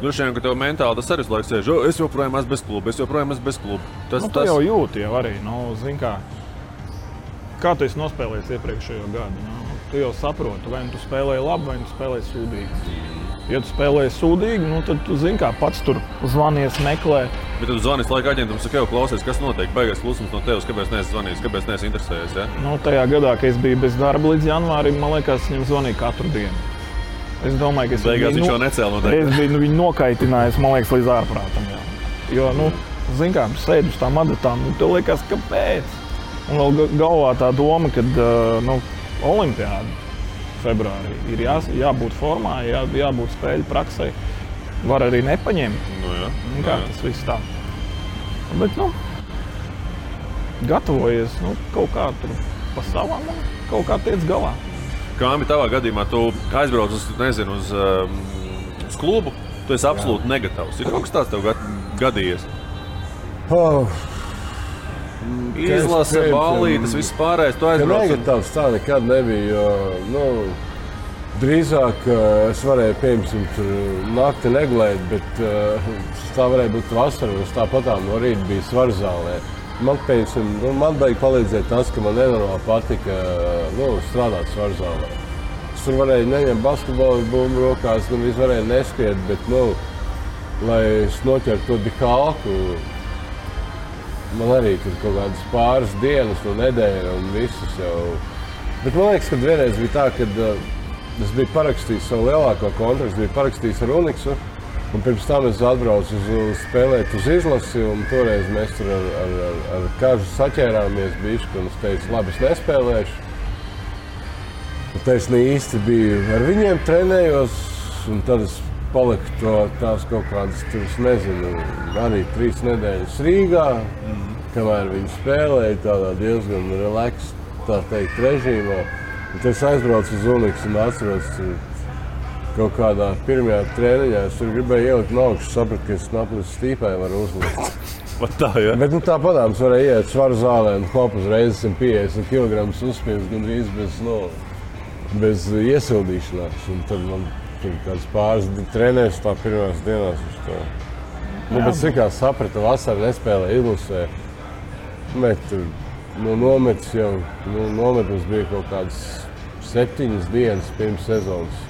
Droši vien, ka tev mentāli tas arī visu laiku sēž. "O, Es joprojām esmu bez kluba, es joprojām esmu bez kluba. Tas, Nu, tu jau jūti jau arī, nu, zini, kā, kā tu esi nospēlējis iepriekšējo gadu. Nu, tu jau saproti, vai nu tu spēlēji labi, vai nu spēlēji sūdīgi. Ja tu spēlēji sūdīgi, nu, tad tu zini, kā pats tur zvanies, meklē. Bet tu zvani laika aģentam, saka, jau klausies, kas notiek. Beigās klusums no tevis, kāpēc neesi zvanījis, kāpēc neesi interesējies. Ja? Nu, tajā gadā, kad es biju bez darba līdz janvārim, man liekas, viņam zvanīja katru dienu. Es domāju, ka es Beigās viņu viņš no- jau necēla noteikti. Es biju nu, viņu nokaitinājis, man liekas, līdz ārprātam. Jā. Jo, nu, zin kā, sēdi uz tām adatām, nu, tev liekas, kāpēc? Un vēl ga- galvā tā doma, ka nu, olimpiāda februārī ir jā, jābūt formā, jā, jābūt spēļu praksē. Var arī nepaņemt. Nu, jā. Nu, kā tas viss tā. Bet, nu, gatavojies nu, kaut kā tur pa savām un kaut kā tiec galā. Kā bija tavā gadījumā, tu aizbrauc uz, nezinu, uz, uz klubu, tu esi absolūti negatavs. Ir kaut kas tāds tev gad- gadījies. Oh, Izlase, balītas, viss pārējais. Tu ka aizbrauc. un- negatīvs tā nekad nebija. Jo, nu, drīzāk uh, es varēju, piemēram, tur naktī neglēt, bet uh, tā varēja būt vasara. Es tāpat no rīta biju svarzālē. Man, piemēram, nu, man beig palīdzēja tas, ka man nenormāli patika uh, nu, strādāt svarzālē. Es tur varēju neņemt basketbolu bumbu rokās, gan arī varēju neskiet, bet, nu, lai es noķertu to dihāku, Man arī tur kaut kādas pāris dienas, no nedēļas, un visas jau. Bet man liekas, ka vienreiz bija tā, ka uh, es biju parakstījis savu lielāko kontraktu, biju parakstījis ar Uniksu. Un pirms tam es atbraucu uz, uz spēlēt uz izlasi, un toreiz mēs tur ar, ar, ar, ar kāžu saķērāmies. Bišķi, es teicu, labi, es nespēlēšu. Un ne īsti biju ar viņiem trenējos, un tad es paliku to, tās kaut kādas, tur, nezinu, arī trīs nedēļas Rīgā, kamēr viņi spēlēja tādā diezgan relaxed, tā teikt, režīmā. Un tad es aizbraucu uz Unikas un atceros, kaut kādā pirmajā treniņā es tur gribēju ielikt no augšas, sapratu, ka es naplis stīpai varu uzlikt. Tā, ja? Bet nu, tāpat es varēju iet svaru zālē un hop uzreiz 150 kg uzspiest gandrīz bez, nu, bez iesildīšanās. Un tad man tur kāds pāris trenēs tā pirmās dienās. uz to. Nu, bet kā sapratu, vasarā nespēlēja ilusē. Bet tur nu, nometis jau, nu, nometums bija kaut kādas septiņas dienas pirms sezonas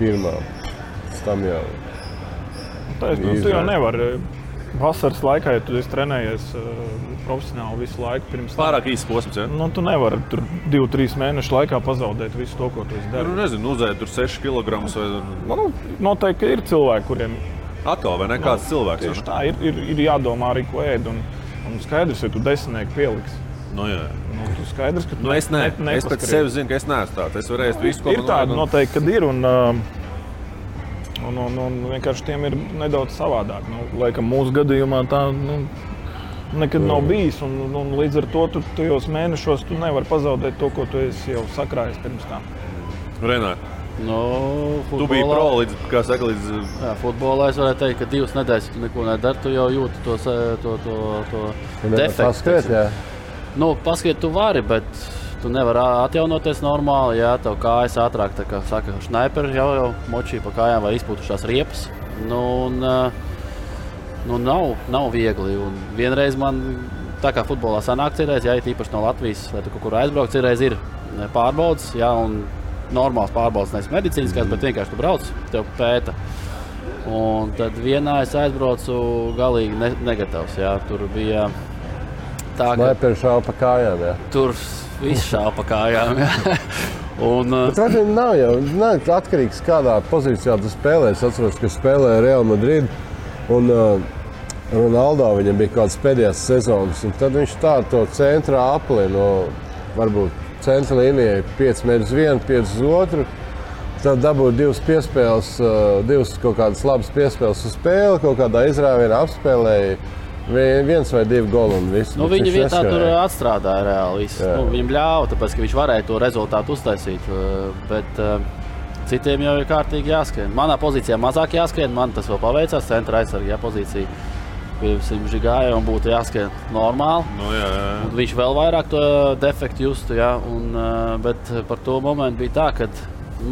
pirmā. Pēc tam jau. Ir. Nu, tu jau nevari. Vasaras laikā, ja tu esi trenējies uh, profesionāli visu laiku, pirms tam, Pārāk īsts posms. Ja? nu, tu nevari tur divu, trīs mēnešu laikā pazaudēt visu to, ko tu esi Nu, nezinu, uzēd tur 6 kg vai Nu, noteikti ir cilvēki, kuriem atkal vai ne kāds cilvēks. tieši tā ir, ir, ir jādomā arī, ko ēd. Un, un skaidrs, ja tu desmitnieku pieliksi. Nu, jā. Nu, tu skaidrs, ka tu Nu, es ne, ne, es pēc sevis zinu, ka es neesmu tāds. Es varēju visu, ko Ir man tāda noteikti, kad ir. Un, um, un, un, un vienkārši tiem ir nedaudz savādāk. Nu, laikam mūsu gadījumā tā nu, nekad nav bijis. Un, un, un līdz ar to tu tajos mēnešos tu nevari pazaudēt to, ko tu esi jau sakrājis pirms tam. Renāt, Nu, tu biji futbolā- pro līdz, kā saka, līdz Jā, futbolā es varētu teikt, ka divas nedēļas tu neko nedari. Tu jau jūti to, se- to, to, to defektu. Paskriet, jā. Nu, paskatiet, tu vari, bet tu nevari atjaunoties normāli. Jā, tev kājas ātrāk, tā kā saka, sniperi jau jau močīja pa kājām vai izpūtušās riepas. Nu, un, eh, nu, nav, nav viegli. Un vienreiz man, tā kā futbolā sanāk, cerēs, ja īpaši no Latvijas, lai tu kaut kur aizbrauc, cerēs ir eh, pārbaudas. Jā, un normāls pārbaudas, nevis medicīniskās, bet vienkārši tu brauc, tev pēta. Un tad vienā es aizbraucu galīgi ne, negatavs. Jā, tur bija tā, ka Snaiperi šāva pa kājām. Jā. tur viss šāva pa kājām. jā. Un, uh, Bet vai nav jau nav atkarīgs no kādā pozīcijā tu spēlē? Es atceros, ka spēlēja Real Madrid. Un, uh, Ronaldo viņam bija kaut kāds pēdējais sezonas, un tad viņš tādu centrā apli no varbūt centra līnijai 5 metrus vienu, 5 uz otru. Tad dabūja divas piespēles, uh, divas kaut kādas labas piespēles uz spēli, kaut kādā izrāvienā apspēlēja. Vi- Viens vai divi goli un viss. nu, viņa viņš vietā tur neskrēja. atstrādāja reāli. Nu, viņam ļāva, tāpēc ka viņš varēja to rezultātu uztaisīt. uh, Bet uh, citiem jau ir kārtīgi jāskrien. Manā pozīcijā mazāk jāskrien, man tas vēl paveicās. Centra aizsargā pozīcija pirms viņš gāja un būtu jāskrien normāli. Nu, jā, jā. Viņš vēl vairāk to defektu justu. Jā, un, bet par to momentu bija tā, ka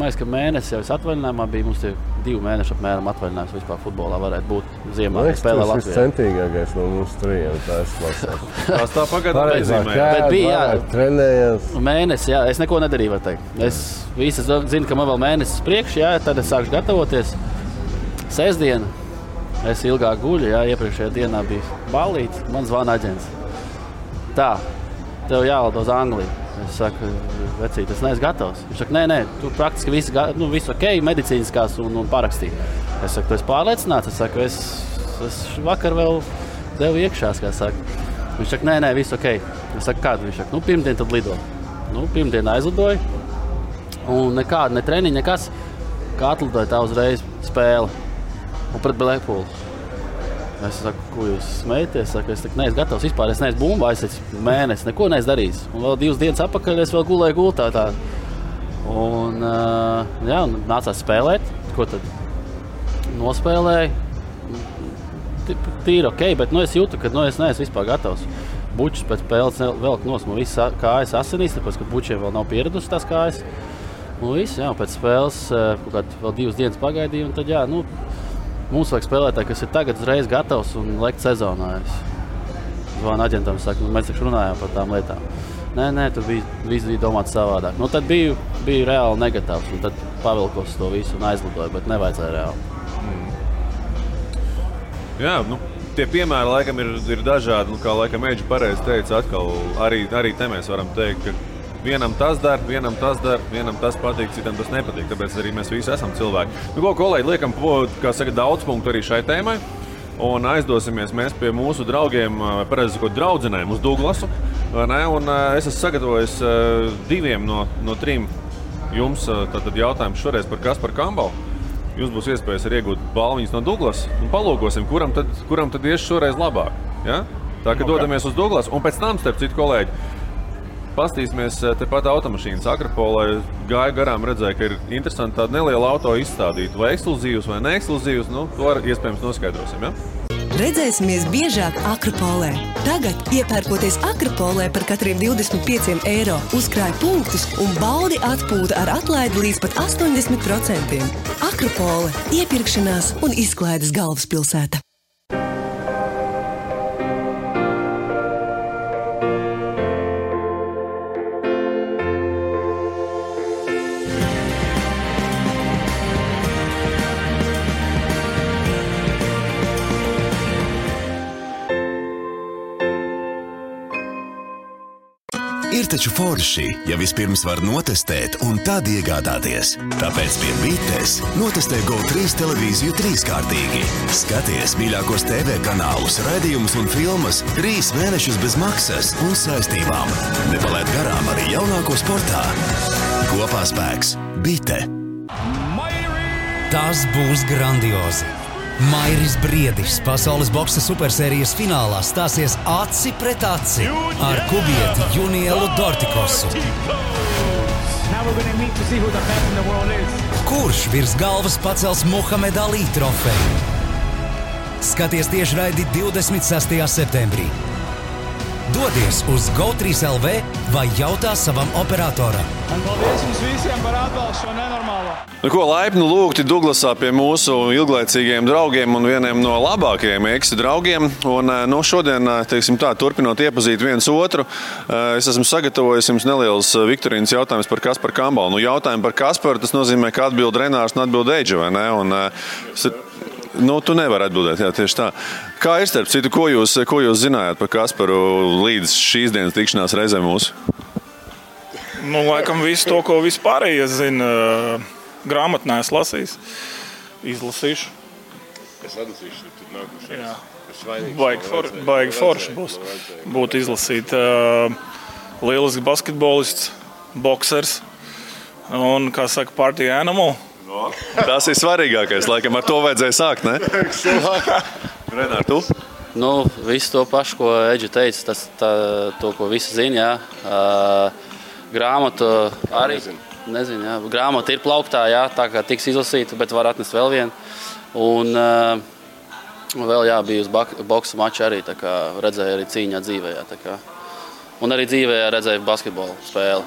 mēs kā mēnesis jau esam atvaļinājumā. Bija mums divi mēneši apmēram atvaļinājums vispār futbolā. Varētu būt ziemā, liekas, spēlē tas ir centīgākais no mums trijiem. Tā es klausās. Tās tā pagaidām bija, jā. ēd, trenējies. Mēnesis, jā, es neko nedarīju. var teikt. Es visi zinu, ka man vēl mēnesis priekšā, jā, tad es sāku gatavoties. Sestdiena. Es ilgāk guļu, jā, iepriekšējā dienā bija balīti. Man zvana aģents. Tā, tev jālido uz Angliju. Es saku, vecīt, es neesmu gatavs. Viņš saka, nē, nē, tu praktiski viss, ga- nu, viss ok, medicīniskās un, un parakstīt. Es saku, tu esi pārliecināts. Es saku, es, es vakar vēl devu iekšā, kā saka. Viņš saka, nē, nē, viss ok. Es saku, kāda? Viņš saka, nu, pirmdien tad lido. Nu, pirmdien aizlidoju. Un nekāda ne treniņa, nekas. Kā atlidoja tā uzreiz spēle. Un pret Blackpool. Es saku, ko jūs smējaties? Es saku, es tak neesmu gatavs vispār. Es neesmu bumbu aizsācis mēnesi, neko neesmu darījis. Un vēl divas dienas atpakaļ es vēl gulēju gultā. Tā. Un, uh, jā, un nācās spēlēt. Ko tad? Nospēlēju. Tīri ok, bet nu, es jūtu, ka nu, es neesmu vispār gatavs. Bučs pēc spēles velk no visas kājas asinīs, tāpēc ka bučiem vēl nav pieradusi tās kājas. Nu, viss, jā, pēc spēles kaut kādā vēl divas dienas pagaidīju. un Tad, jā, nu, mums vajag spēlētāji, kas ir tagad uzreiz gatavs un lekt sezonā. Es zvanu aģentam, saku, nu, mēs taču runājām par tām lietām. Nē, nē, tur bija, viss bija domāts savādāk. Nu, tad biju, biju reāli negatīvs, un tad pavilkos to visu un aizlidoju, bet nevajadzēja reāli. Jā, nu, tie piemēri laikam ir, ir dažādi. Nu, kā laikam Eģis pareizi teica, atkal arī, arī te mēs varam teikt, ka vienam tas dara, vienam tas dara, vienam tas patīk, citam tas nepatīk. Tāpēc arī mēs visi esam cilvēki. Nu, ko, kolēģi, liekam, kā saka, daudz punktu arī šai tēmai. Un aizdosimies mēs pie mūsu draugiem, vai pareizi sakot, draugiem uz ne? Un, uh, es esmu sagatavojis uh, diviem no, no trim jums tātad jautājumus šoreiz par Kasparu Kambalu. Jums būs iespējas arī iegūt balvas no Douglas. Un palūkosim, kuram tad, kuram tad ies šoreiz labāk. Ja? Tā kā okay. dodamies uz Douglas. Un pēc tam, starp citu, kolēģi, Pastīsimies tepat automašīnas Akropolē. Gāju garām, redzēju, ka ir interesanti tāda neliela auto izstādīta. Vai ekskluzīvs vai neekskluzīvs, nu, to ar- iespējams noskaidrosim. Ja? Redzēsimies biežāk Akropolē. Tagad, iepērkoties Akropolē par katriem 25 eiro, uzkrāj punktus un baudi atpūtu ar atlaidi līdz pat 80%. Akropole - iepirkšanās un izklaides galvaspilsēta. Ir taču forši, ja vispirms var notestēt un tad iegādāties. Tāpēc pie Bites notestē GO3 televīziju trīskārtīgi. Skaties mīļākos TV kanālus, raidījumus un filmas trīs mēnešus bez maksas un saistībām. Nepalaid garām arī jaunāko sportā. Kopā spēks Bite! Tas būs grandiozi. Mairis Briedis pasaules boxa supersērijas finālā stāsies aci pret aci ar kubieti Junielu Dortikosu. Kurš virs galvas pacels Muhammed Ali trofeju? Skaties tieši raidi 26. septembrī. Dodies uz GO3 LV vai jautā savam operatoram. Paldies jums visiem par atbalstu šo nenormālo. Nu, ko laipni lūgti Douglasā pie mūsu ilglaicīgiem draugiem un vieniem no labākajiem eksu draugiem. Un, eh, nu, šodien, eh, teiksim tā, turpinot iepazīt viens otru, eh, es esmu sagatavojis jums neliels eh, Viktorīnas jautājums par Kasparu Kambalu. Nu, jautājumu par Kasparu tas nozīmē, ka atbild Renārs un atbild Eidža, vai ne? Un, Nu, tu nevari atbildēt, jā, tieši tā. Kā ir starp citu, ko jūs, ko jūs zinājāt par Kasparu līdz šīs dienas tikšanās reizē mūsu? Nu, laikam visu to, ko vispārējie zina, grāmatnē es lasīju. Izlasīšu. Es ka tur nākušais. Baigi, man for, vajadzēja. baigi forši būs. Būtu izlasīt uh, lielisks basketbolists, boxers un, kā saka, partija animal. Tas ir svarīgākais, laikam ar to vajadzēja sākt. Ne? Renār, tu? Nu, visu to pašu, ko Eģe teica, tas tā, to, ko visi zina. Jā. Uh, grāmatu arī Nezinu. nezinu. Jā. Grāmata ir plauktā, jā, tā kā tiks izlasīta, bet var atnest vēl vienu. Un uh, vēl jā, bija uz boxa mača arī, tā kā redzēju arī cīņā dzīvē. Jā, tā kā. un arī dzīvē redzēju basketbolu spēli.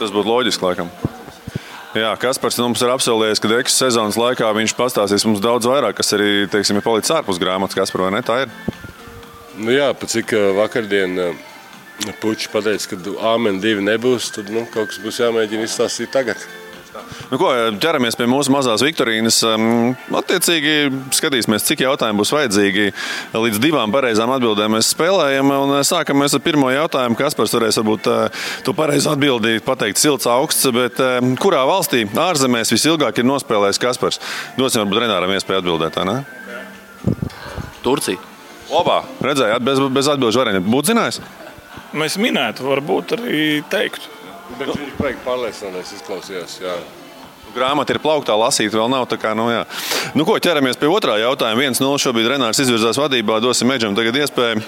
Tas būtu loģiski, laikam. Jā, Kaspars mums ir apsolījis, ka Dēļas sezonas laikā viņš pastāstīs mums daudz vairāk, kas arī teiksim, ir palicis ārpus grāmatas. Kaspar, vai ne? Tā ir. Nu jā, pat cik ā, vakardien ā, Puķis pateica, ka Āmen divi nebūs, tad nu, kaut kas būs jāmēģina izstāstīt tagad. Nu, ko, ķeramies pie mūsu mazās Viktorīnas. Attiecīgi, skatīsimies, cik jautājumu būs vajadzīgi. Līdz divām pareizām atbildēm mēs spēlējam. Uh, sākam ar pirmo jautājumu. Kaspars varēs varbūt uh, to pareizo atbildi pateikt silts augsts, bet kurā valstī ārzemēs visilgāk ir nospēlējis Kaspars? Dosim varbūt Renāram iespēju atbildēt, ne? Turcija. Labā, redzējāt, bez, bez atbildžu variantiem. Būtu zinājis? Mēs minētu, varbūt arī teiktu. Bet viņš baigi pārliecināties izklausījās. Jā. Grāmata ir plauktā, lasīt vēl nav. Kā, nu, jā. nu, ko ķeramies pie otrā jautājuma. 1-0 šobrīd Renārs izvirzās vadībā. Dosim Meģam tagad iespēju.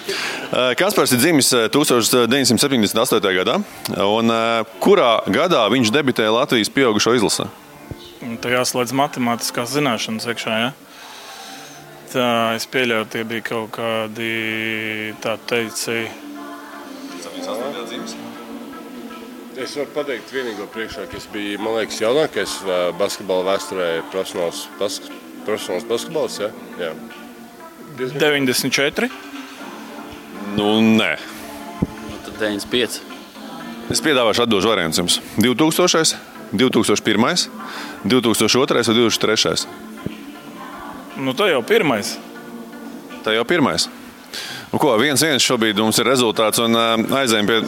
Kaspars ir dzimis eh, 1978. gadā. Un, kurā gadā viņš debitēja Latvijas pieaugušo izlasē? Tā jāslēdz matemātiskās zināšanas iekšā. Ja? Tā es pieļauju, tie bija kaut kādi tā teici. Es varu pateikt, vienīgo priekšā, kas bija man liekas, jaunākais basketbola vēsturē, profesionāls, bask profesionāls basketbols. Ja? Jā. 94. Nu, nē. Nu, tad 95. Es piedāvāšu atbildžu variantus jums. 2000, 2001, 2002 vai 2003. Nu, tā jau pirmais. Tā jau pirmais. Nu, ko, viens, viens šobrīd mums ir rezultāts un aizējām pie.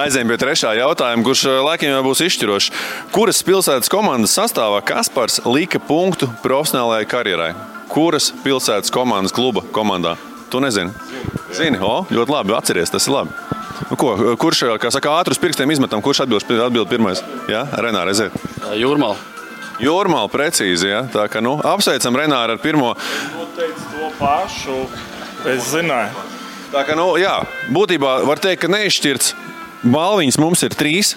Aizejām pie trešā jautājuma, kurš ā, laikam jau būs izšķirošs. Kuras pilsētas komandas sastāvā Kaspars lika punktu profesionālajai karjerai? Kuras pilsētas komandas kluba komandā? Tu nezini? Zini, o, ļoti labi. Atceries, tas ir labi. Nu, ko, kurš, kā saka, ātrus pirkstiem izmetam, kurš atbild, atbild pirmais? Jā, Renāra, reizē. Jūrmāla. Jūrmāla precīzi, ja? Tā kā, nu, apsveicam Renāru ar pirmo. Nu, teicu to pašu. Es zināju. Tā kā, nu, jā, būtībā var teikt, ka neizšķirts balviņas mums ir trīs.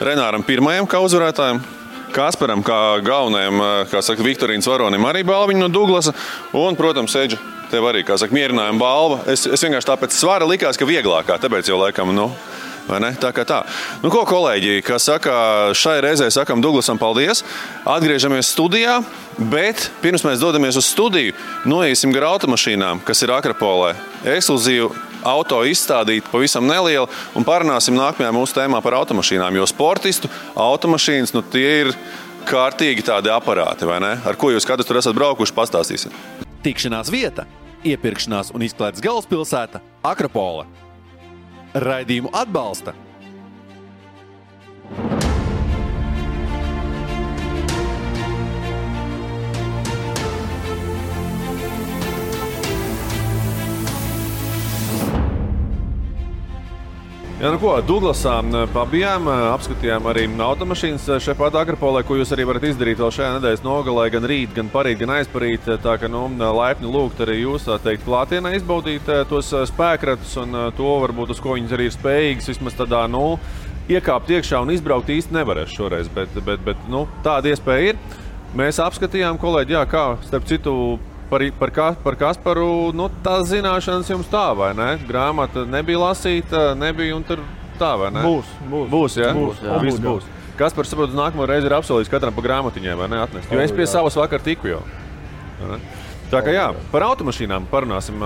Renāram pirmajam kā uzvarētājam, Kasparam kā galvenajam, kā saka, Viktorīnas varonim arī balviņu no Douglasa. Un, protams, Eģa, tev arī, kā saka, mierinājuma balva. Es, es vienkārši tāpēc svara likās, ka vieglākā, tāpēc jau laikam, nu? Tā kā tā. Nu, ko, kolēģi, kā saka, šai reizē sakam Duglasam paldies. Atgriežamies studijā, bet pirms mēs dodamies uz studiju, noiesim gar automašīnām, kas ir Akropolē. Ekskluzīvu auto izstādīti pavisam nelielu un parunāsim nākamajā mūsu tēmā par automašīnām. Jo sportistu automašīnas, nu, tie ir kārtīgi tādi aparāti, vai ne? Ar ko jūs katrs tur esat braukuši, pastāstīsiet. Tikšanās vieta, iepirkšanās un izklaides galvaspilsēta - Akropola. Raidījumu atbalsta Jā, nu ko, Duglasā pabijām, apskatījām arī automašīnas šeit pat Akropolē, ko jūs arī varat izdarīt vēl šajā nedēļas nogalē, gan rīt, gan parīt, gan aizparīt. Tā ka, nu, laipni lūgt arī jūs, teikt, klātienē izbaudīt eh, tos eh, spēkratus un eh, to varbūt, uz ko viņas arī ir spējīgas, vismaz tādā, nu, iekāpt iekšā un izbraukt īsti nevarēs šoreiz, bet, bet, bet nu, tāda iespēja ir. Mēs apskatījām, kolēģi, jā, kā starp citu par, par, Ka- par Kasparu, nu, tās zināšanas jums tā, vai ne? Grāmata nebija lasīta, nebija un tur tā, vai ne? Būs, būs. Būs, jā? Būs, jā. Būs, jā. būs. Kaspars, saprotu, nākamo reizi ir apsolījis katram pa grāmatiņai, vai ne? Atnest. Jo es pie savas vakar tiku jau. Tā kā jā, par automašīnām parunāsim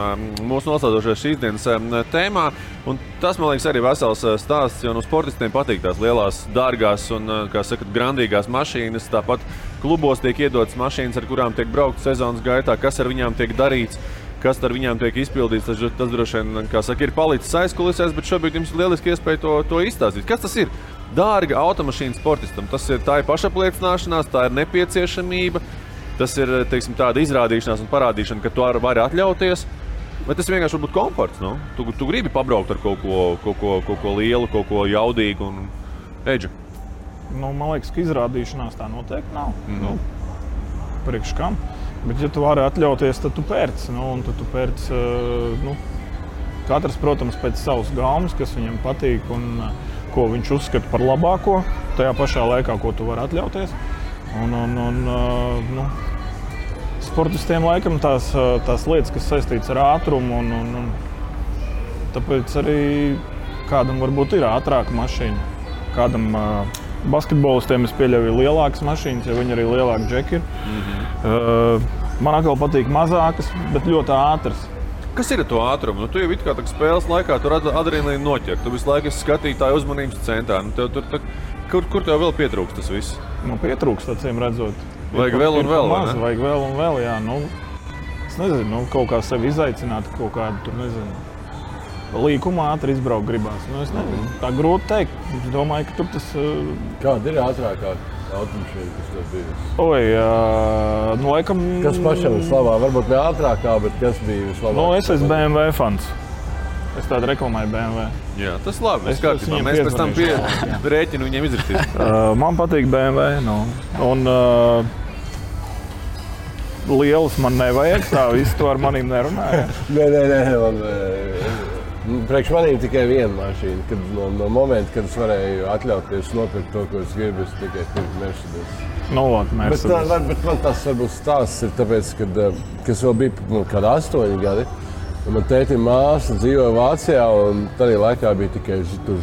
mūsu noslēdzošajā šīs dienas tēmā. Un tas, man liekas, arī vesels stāsts, jo no sportistiem patīk tās lielās, dārgās un, kā saka, grandīgās mašīnas. Tāpat klubos tiek iedotas mašīnas, ar kurām tiek braukt sezonas gaitā, kas ar viņām tiek darīts. Kas ar viņiem tiek izpildīts, tas, tas droši vien saka, ir palicis aizkulisēs, bet šobrīd jums ir lieliski iespēja to, to izstāstīt. Kas tas ir? Dārga automašīna sportistam. Tas ir tā ir pašapliecināšanās, tā ir nepieciešamība. Tas ir teiksim, tāda izrādīšanās un parādīšana, ka tu ar- vari atļauties. Bet tas vienkārši var būt komforts. Nu? Tu, tu gribi pabraukt ar kaut ko, kaut ko, kaut ko lielu, kaut ko jaudīgu un eģu. Nu, man liekas, ka izrādīšanās tā noteikti nav. Mhm. Nu, priekš kam? Bet, ja tu vari atļauties, tad tu pērci. Nu, tad tu pērci eh, nu, katrs, protams, pēc savas gaumas, kas viņam patīk un eh, ko viņš uzskata par labāko. Tajā pašā laikā, ko tu vari atļauties. Un, un, un, eh, nu, sportistiem laikam tās, tās lietas, kas saistītas ar ātrumu, un, un, un tāpēc arī kādam varbūt ir ātrāka mašīna. Kādam uh, basketbolistiem es pieļauju lielākas mašīnas, jo viņi arī lielāki džeki ir. Mm -hmm. uh, man atkal patīk mazākas, bet ļoti ātras. Kas ir to ātrumu? Nu, tu jau kā tā spēles laikā tur ad- adrenalīnu noķer. Tu visu laiku esi skatītāju uzmanības centrā. Nu, tev tur tā, Kur, kur tev vēl pietrūkst tas viss? Nu, pietrūkst, acīm redzot. Vajag Ir vēl un vēl, maz? Vajag vēl un vēl, jā. Nu, es nezinu, nu, kaut kā sevi izaicināt, kaut kādu tur nezinu. Līkumā ātri izbraukt gribās. Nu, es nezinu, tā grūti teikt. Es domāju, ka tur tas. Uh, Kāda ir ātrākā automašīna, kas tev bijusi? oi, uh, nu, laikam. Kas pašam ir slavā? Varbūt ne ātrākā, bet kas bija vislabākais? Nu, es esmu BMW fans. Es tādu reklamēju BMW. Jā, tas labi. Es kārtībā. viņiem Mēs pēc tam pie rēķinu viņiem izrakstīs. Uh, man patīk BMW. Nu. Un, uh, Lielas man nevajag, tā viss to ar maniem nerunāja. Nē, nē, nē, man. eh, Priekš maniem tikai viena mašīna. Kad, no, no momenta, kad es varēju atļauties nopirkt to, ko es gribu, es tikai pirku Mercedes. Nu, lūk, Bet, mēs tā, bet man tas varbūt stāsts ir tāpēc, kad, eh, ka es vēl biju nu, kādi astoņi gadi. Man tēti māsa dzīvoja Vācijā, un tajā laikā bija tikai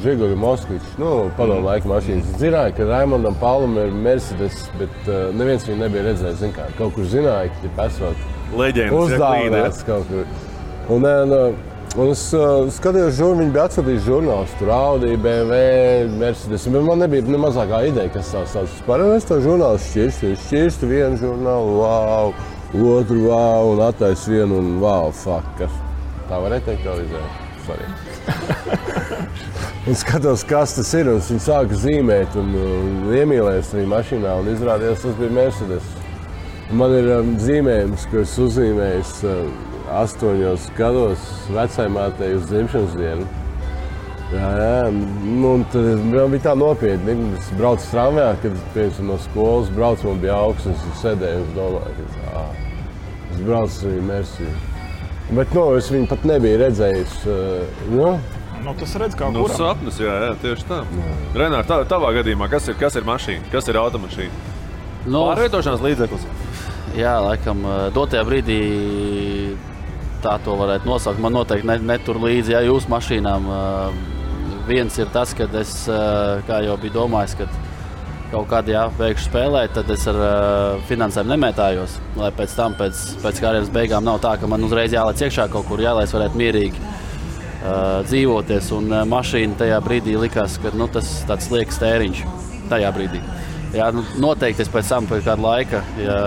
Žiguļu Moskvičs. Nu, padomu laika mašīnas. Es zināju, ka Raimondam Paulam ir Mercedes, bet uh, neviens viņu nebija redzējis. Zin kā, kaut kur zināja, ka ir esot Leģendas, ja uzdāvināts kaut kur. Un, un, un, es uh, skatījos, žur, viņi bija atsūtījuši žurnālus. Tur Audi, BMW, Mercedes. Man nebija ne mazākā ideja, kas tās sauc. Pārējais es to žurnālu šķirstu. Šķirstu vienu žurnālu, wow, otru, wow, un attaisu vienu, un wow, fuck, kas. Tā varēja teikt. Sorry. Un skatos, kas tas ir. un Viņi sāka zīmēt, un, un iemīlējās arī mašīnā. Izrādījās, tas bija Mercedes. Man ir um, zīmējums, ko es uzzīmēju uh, astoņos gados vecāmātei uz dzimšanas dienu. Jā, jā. Nu, tad man bija tā nopietni. Es braucu tramvajā, kad piemēram, no skolas braucu, man bija augsts, un es sēdēju un domāju, ka ah, es braucu arī Mercedes. Bet no, es viņu pat nebiju redzējis. Nu, Nu, tas redz, kā Nu, kuram. sapnis, jā, jā, tieši tā. Renāri, tā, tavā gadījumā, kas ir, kas ir mašīna? Kas ir automašīna? Nu, Pārvietošanās līdzeklis. Jā, laikam, dotajā brīdī tā to varētu nosaukt. Man noteikti ne, netur līdzi, ja jūsu mašīnām viens ir tas, ka es, jau biju domājis, ka kaut kādā jā, beigšu spēlēt, tad es ar uh, finansēm nemētājos. Lai pēc tam, pēc, pēc karjeras beigām, nav tā, ka man uzreiz jālaic iekšā kaut kur, jā, lai es varētu mierīgi uh, dzīvoties. Un uh, mašīna tajā brīdī likās, ka nu, tas ir tāds liekas tēriņš. Tajā brīdī. Jā, nu, noteikti es pēc tam, pēc kāda laika, ja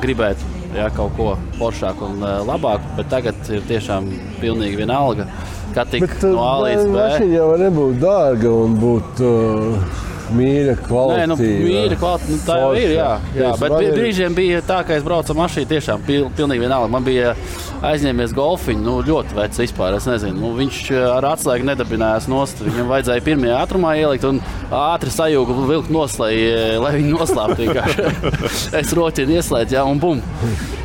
gribētu jā, kaut ko foršāku un uh, labāku, bet tagad ir tiešām pilnīgi vienalga. Kā tik Bet no A līdz B. mašīna jau nebūt dārga un būt uh, mīļa Nē, kvalitāte. nu, mīļa kvalitāte, nu, tā jau ir. Jā, jā, bet brīžiem bija tā, ka es braucu ar mašīnu tiešām pil, pilnīgi vienalga. Man bija aizņēmies golfiņu, nu, ļoti vecs vispār. Es nezinu, nu, viņš eh, ar atslēgu nedabinājās nost. Viņam vajadzēja pirmajā ātrumā ielikt un ātri sajūgu vilkt nost, lai, eh, lai viņi noslēptu. vienkārši. es roķinu ieslēdzu, jā, un bum.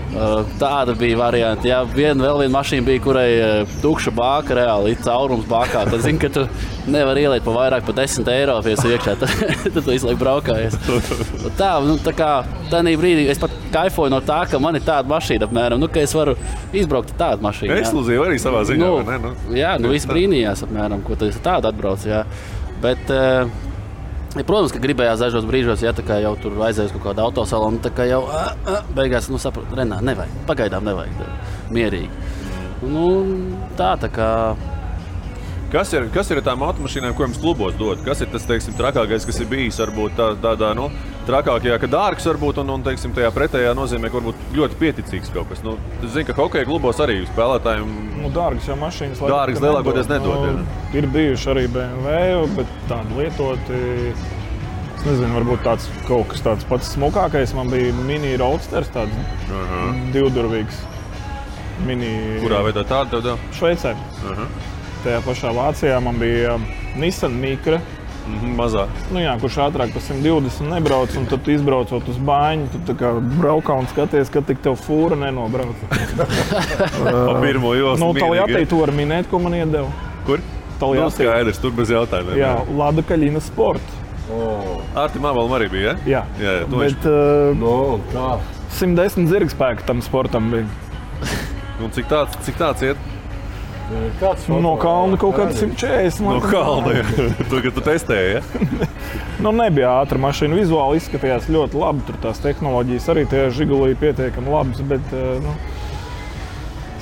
Uh, Tāda bija varianta. Jā, viena vēl viena mašīna bija, kurai uh, tukša bāka, reāli ir caurums bākā. Tad zini, ka tu nevari ielikt pa vairāk par 10 eiro iekšā. Tad, tad tu laiku braukājies. Tā, nu, tā kā tādā brīdī es pat kaifoju no tā, ka man ir tāda mašīna apmēram, nu, ka es varu izbraukt ar tādu mašīnu. Ekskluzīvi arī savā ziņā. Nu, ne? Nu, jā, nu viss brīnījās, apmēram, ko tas tādu atbrauc. Jā. Bet, uh, Ja, protams, ka gribējās dažos brīžos, ja tā kā jau tur aizējas kaut kāda autosalona, kā jau a, a, beigās nu, saprotu, Renā, nevajag. Pagaidām nevajag. tā, Mierīgi. Nu, tā, tā kā. Kas ir, kas ir tām automašīnām, ko jums klubos dod? Kas ir tas teiksim, trakākais, kas ir bijis? Varbūt tā, tādā nu, trakākajā, ka dārgs, varbūt, un, un teiksim, tajā pretējā nozīmē, ka varbūt ļoti pieticīgs kaut kas. Nu, es zinu, ka hokeja klubos arī spēlētājiem Nu, dārgas jau mašīnas. Dārgas lielākoties nedod, jā. Nu, ir bijuši arī BMW, bet tādi lietoti. Es nezinu, varbūt tāds kaut kas tāds pats smukākais. Man bija mini roadsters, tāds uh -huh. divdurvīgs. Mini... kurā veidā dod? Šveicē. Uh -huh. Tajā pašā Vācijā man bija um, Nissan Mikra. Mhm, Mazā. Nu jā, kurš ātrāk par 120 nebrauc, un tad izbraucot uz bāņu, tu tā kā braukā un skaties, ka tik tev fūra nenobrauc. Pa pirmo jostu. nu, mīnīgi, Taljatī ja? to var minēt, ko man iedeva. Kur? Nu, Taljatī. skaidrs, tur bez jautājumiem. Jā, Lada Kaļina Sport. Artim Avalam arī bija. Ja? Jā, Jā, jā, to viņš- bet uh, Nu, kā? 110 zirgspēku tam sportam bija. Un cik tāds, cik tāds iet? Kāds Nu, no kalna kaut kāds 140. No kalna. ja. Tu, testēji, ja? Nu, nebija ātrā mašīna. Vizuāli izskatījās ļoti labi. Tur tās tehnoloģijas arī tajā žigulī pietiekami labas. Bet uh, nu,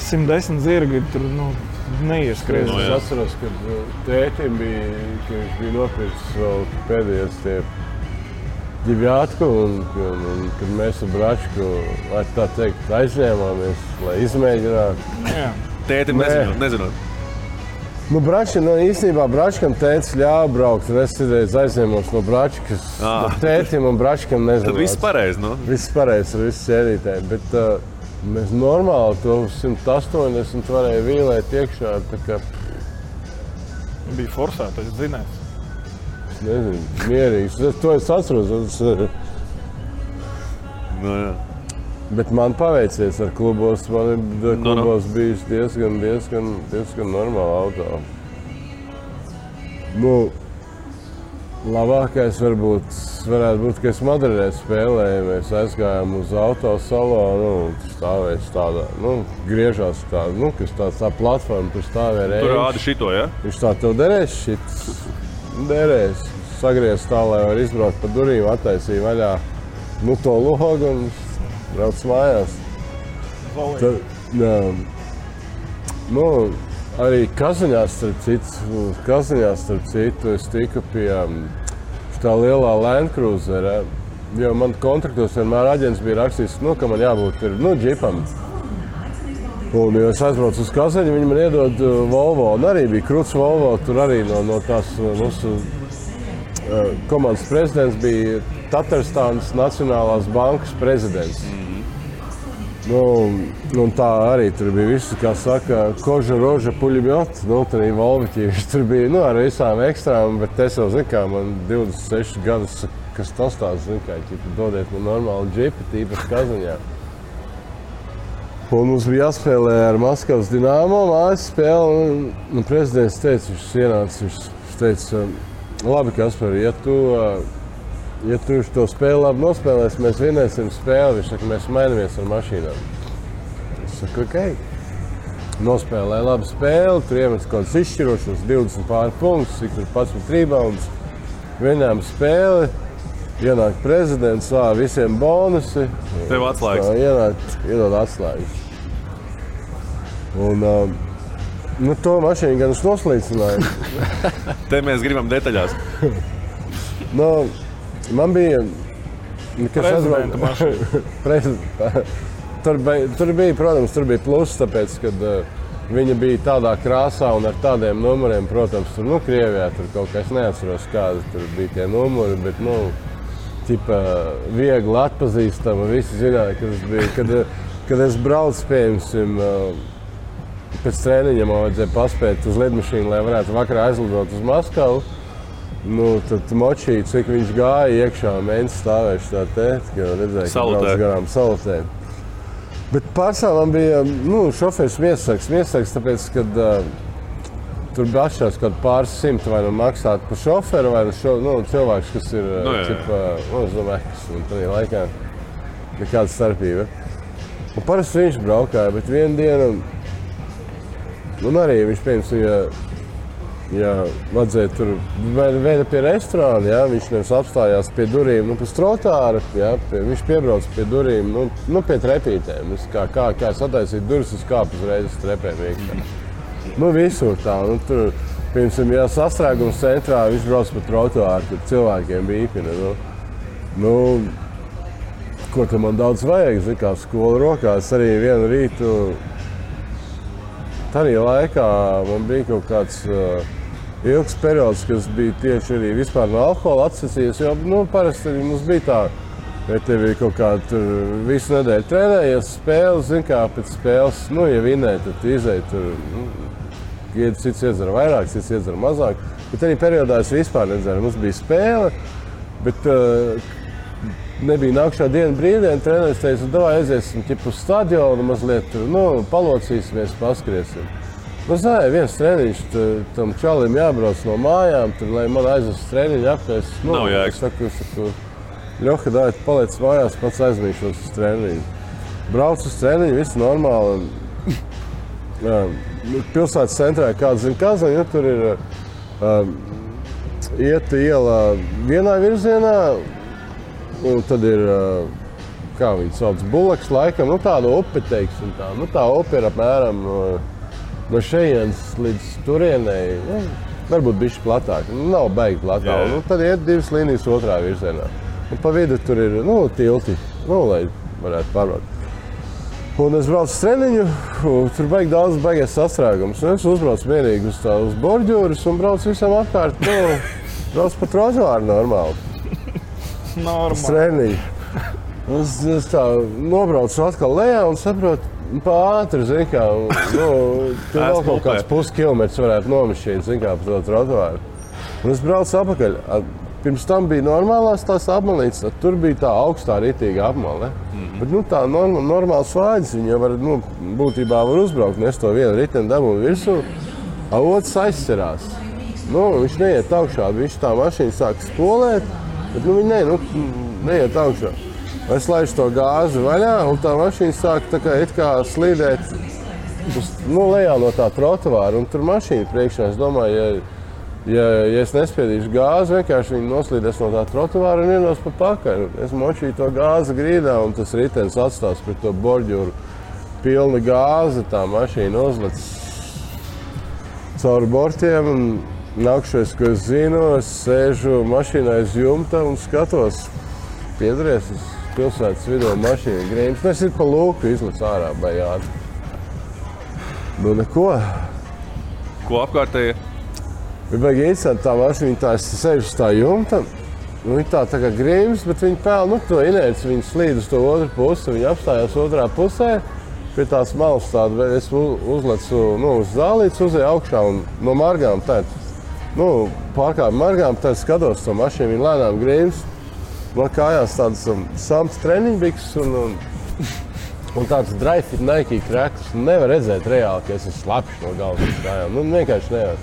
110 zirgi tur. Nu, neieskries. Es atceros, ka uh, tētim bija, ka viņš bija nopircis vēl pēdējos tie ģivjātku, un, un, un kad mēs ar Bračku, tā teikt, aizņēmāmies, lai izmēģinātu. Jā. Tētim nezinot, nezinot. Nu, Bračka, nu, īstenībā Bračkam tēvs ļāva braukt, es citreiz aizņēmos no Bračkas. Ā. Bet Tētim un Bračkam nezinu. Tad viss pareizi. Nu. Viss pareizi ar visu ķēdītēm. Bet uh, mēs normāli to 180 varēja vīlēt iekšā. kā, Bija forsēta, es zināju. Es nezinu, mierīgs. Es, to es atceros. Es, uh, Nu, jā. Bet man paveicies ar klubos. Man ir Nu, nu. klubos bijis diezgan, diezgan, diezgan normāli auto. Nu, labākais varbūt varētu būt, ka es Madridē spēlēju. Mēs aizgājām uz autosalonu un tur stāvēja tādā, nu, griežās tā, nu, kas tā, tā platforma, tur stāvēja Tur reizes. rāda šito, ja? Viņš tā tev derēs, šis derēs. Sagriezts tā, lai var izbraukt pa durvīm, attaisīja vaļā nu, to logu un brauc mājās. Tad, jā, nu, arī Kazaņās, starp citu, Kazaņās, starp citu, es tiku pie tā lielā Land Cruisera. Jo man kontraktos vienmēr aģents bija rakstījis, nu, ka man jābūt ir, nu, džipam. Un, ja es aizbraucu uz Kazaņu, viņi man iedod uh, Volvo. Un arī bija krūts Volvo. Tur arī no, no tās uh, mūsu uh, komandas prezidents bija Tatarstānas Nacionālās bankas prezidents. Nu, nu, tā arī tur bija viss, kā saka, koža, roža, puļļot. Nu, tur bija volviķis, tur bija nu, ar visām ekstrām, bet es jau zinu, kā man 26 gadus, kas tas tāds, zinu, kā ķipa, dodiet man normālu džipu, tīpaši kazaņā. Un mums bija jāspēlē ar Maskavas dīnāmo mājas spēli. Un, un prezidents teica, viņš ienāca, viņš teica, labi, Kaspar, ja tu, ā, ja tu to spēli labi nospēlēsi, mēs vinēsim spēli. Viņš saka, mēs mainamies ar mašīnām. Es saku, ok. Nospēlēja labu spēli, tur iemet kaut kāds izšķirošs, 20 pāri punktus, cik tur 11 rebounds. Vienām spēli, ienāk prezidents, ā, visiem bonusi. Tev atslēgas. Ienāk, iedod atslēgas. Un, um, nu, to mašīnu gan es noslīcināju. Te mēs gribam detaļās. nu, man bija. nu, kas aizbrauca- Prezidenta. tur, bija, tur bija, protams, tur bija pluss, tāpēc, ka uh, viņa bija tādā krāsā un ar tādiem numuriem, protams, tur, nu, Krievijā tur kaut kas neatceros, kādi tur bija tie numuri, bet, nu, tipa viegli atpazīstama. Visi zināja, ka tas bija, kad, kad es braucu, piemēram, uh, pēc treniņa man vajadzēja paspēt uz lidmašīnu, lai varētu vakarā aizlidot uz Maskavu. Nu, tad močīja, cik viņš gāja iekšā, mēnesis stāvējuši tā te, ka redzēja, ka brauc garām salutē. Bet pārsvarā man bija nu, šofērs miesaks, miesaks, tāpēc, kad uh, tur bija atšķirās kaut pāris simti vai nu maksāt par šoferu, vai nu šo, nu, cilvēks, kas ir, Nu, jā, jā. ķipa, nu, es domāju, kas man tajā laikā nekāda starpība. Un parasti viņš braukāja, bet vienā dienā, un arī viņš, piemēram, ja, ja vajadzēja tur vēda pie restorāna, ja, viņš nevis apstājās pie durvīm, nu, pēc trotāra, ja, pie, viņš piebrauc pie durvīm, nu, nu pie trepītēm. Es kā, kā, kā es attaisīju durvis, es kāpu uzreiz uz trepēm. Nu, visur tā, nu, tur, piemēram, ja sastrēgums centrā, viņš brauc pa trotāru, tur cilvēkiem bija īpina, nu, nu, ko tam man daudz vajag, zin, kā skola rokās, arī vienu rītu, Tajā laikā man bija kaut kāds uh, ilgs periods, kas bija tieši arī vispār no alkohola atsacījies. Jo nu, parasti arī mums bija tā, ka tev bija kaut kāda tur visu nedēļu trenējies, spēles, zin kā pēc spēles, nu, ja vinēji, tad izēji tur. Nu, cits iedzer vairāk, cits iedzer mazāk. Bet arī periodā es vispār nedzeru. Mums bija spēle, bet uh, nebija nākamā diena brīvdiena. Treneris teica, ka aiziesim uz stadionu, mazliet tur, nu, palocīsimies, paskriesim. Nu, zināja, viens treniņš tam čalim jābrauc no mājām, tur, lai man aizvestu treniņu apkārt. Nu, Nav jēgas. es saku, es saku, Ļoka, dāj, paliec mājās, pats aizmīšos uz treniņu. Braucu uz treniņu, viss normāli. un, nu, Pilsētas centrā, kāda zina, Kazaņa, tur ir um, iet iela vienā virzienā, un tad ir, kā viņi sauc, bulaks laikam, nu tāda upe, teiksim tā. Nu tā upe ir apmēram no no šejienes līdz turienei. Nu, Varbūt bija platāk, nu, nav baigi platāk. Jā. Nu, tad ir divas līnijas otrā virzienā. Un pa vidu tur ir nu, tilti, nu, lai varētu pārbraukt. Un es braucu uz treniņu, tur bija daudz baigies sastrēgums. Es uzbraucu vienīgi uz tādu borģūru un braucu visam apkārt. Nu, braucu pa trotuāru normāli. Normāli. treniņu. Es, es tā nobraucu atkal lejā un saprotu, nu, pa ātri, zini, kā, nu, tur vēl kaut kāds puskilometrs varētu nomišķīt, zini, kā pa to trotuāru. Un es braucu atpakaļ. A, Pirms tam bija normālās tās apmalītes, tad tur bija tā augstā rītīga apmale. Mm -hmm. Bet nu, tā norma, normāla svāģis, viņa var, nu, būtībā var uzbraukt, nes to vienu riteni dabūnu virsū, a otrs aizcerās. Nu, viņš neiet augšā, viņš tā mašīna sāk spolēt, bet nu, viņa ne, nu, neiet augšā. Es laidu to gāzi vaļā, un tā mašīna sāk tā kā, kā slīdēt uz, nu, lejā no tā trotuāra, tur mašīna priekšā. Es domāju, ja, ja, ja es nespiedīšu gāzi, vienkārši viņi noslīdēs no tā trotuāra un ienos pa pakaļ. Es močīju to gāzi grīdā, un tas ritenis atstās pret to borģuru. Pilna gāze, tā mašīna uzlec cauri bortiem. un Nākamais, ko es zinu, es sēžu mašīnā aiz jumta un skatos, piedaries uz pilsētas vidū mašīnu grīmas. Nu, es ir pa lūku izlaiž ārā bajāt. Nu, neko. Ko apkārtēji? Viņa bija interesanti, tā mašīna tā sēž uz tā jumta. Nu, viņa tā, tā kā grīmas, bet viņa pēl, nu, to inerci, viņa slīd uz to otru pusi, viņa apstājās otrā pusē. Pie tās malas tāda, es uzlecu nu, uz zālītes, uzēju augšā un no margām tādā, nu, pārkāpu margām, tad skatos to mašīnu, viņa lēnām grīmas. Man kājās tādas um, samts treniņbiks un, un, un tāds drive Nike krēks. Nevar redzēt reāli, ka es esmu slapjš no galvas kājām. Nu, vienkārši nevar.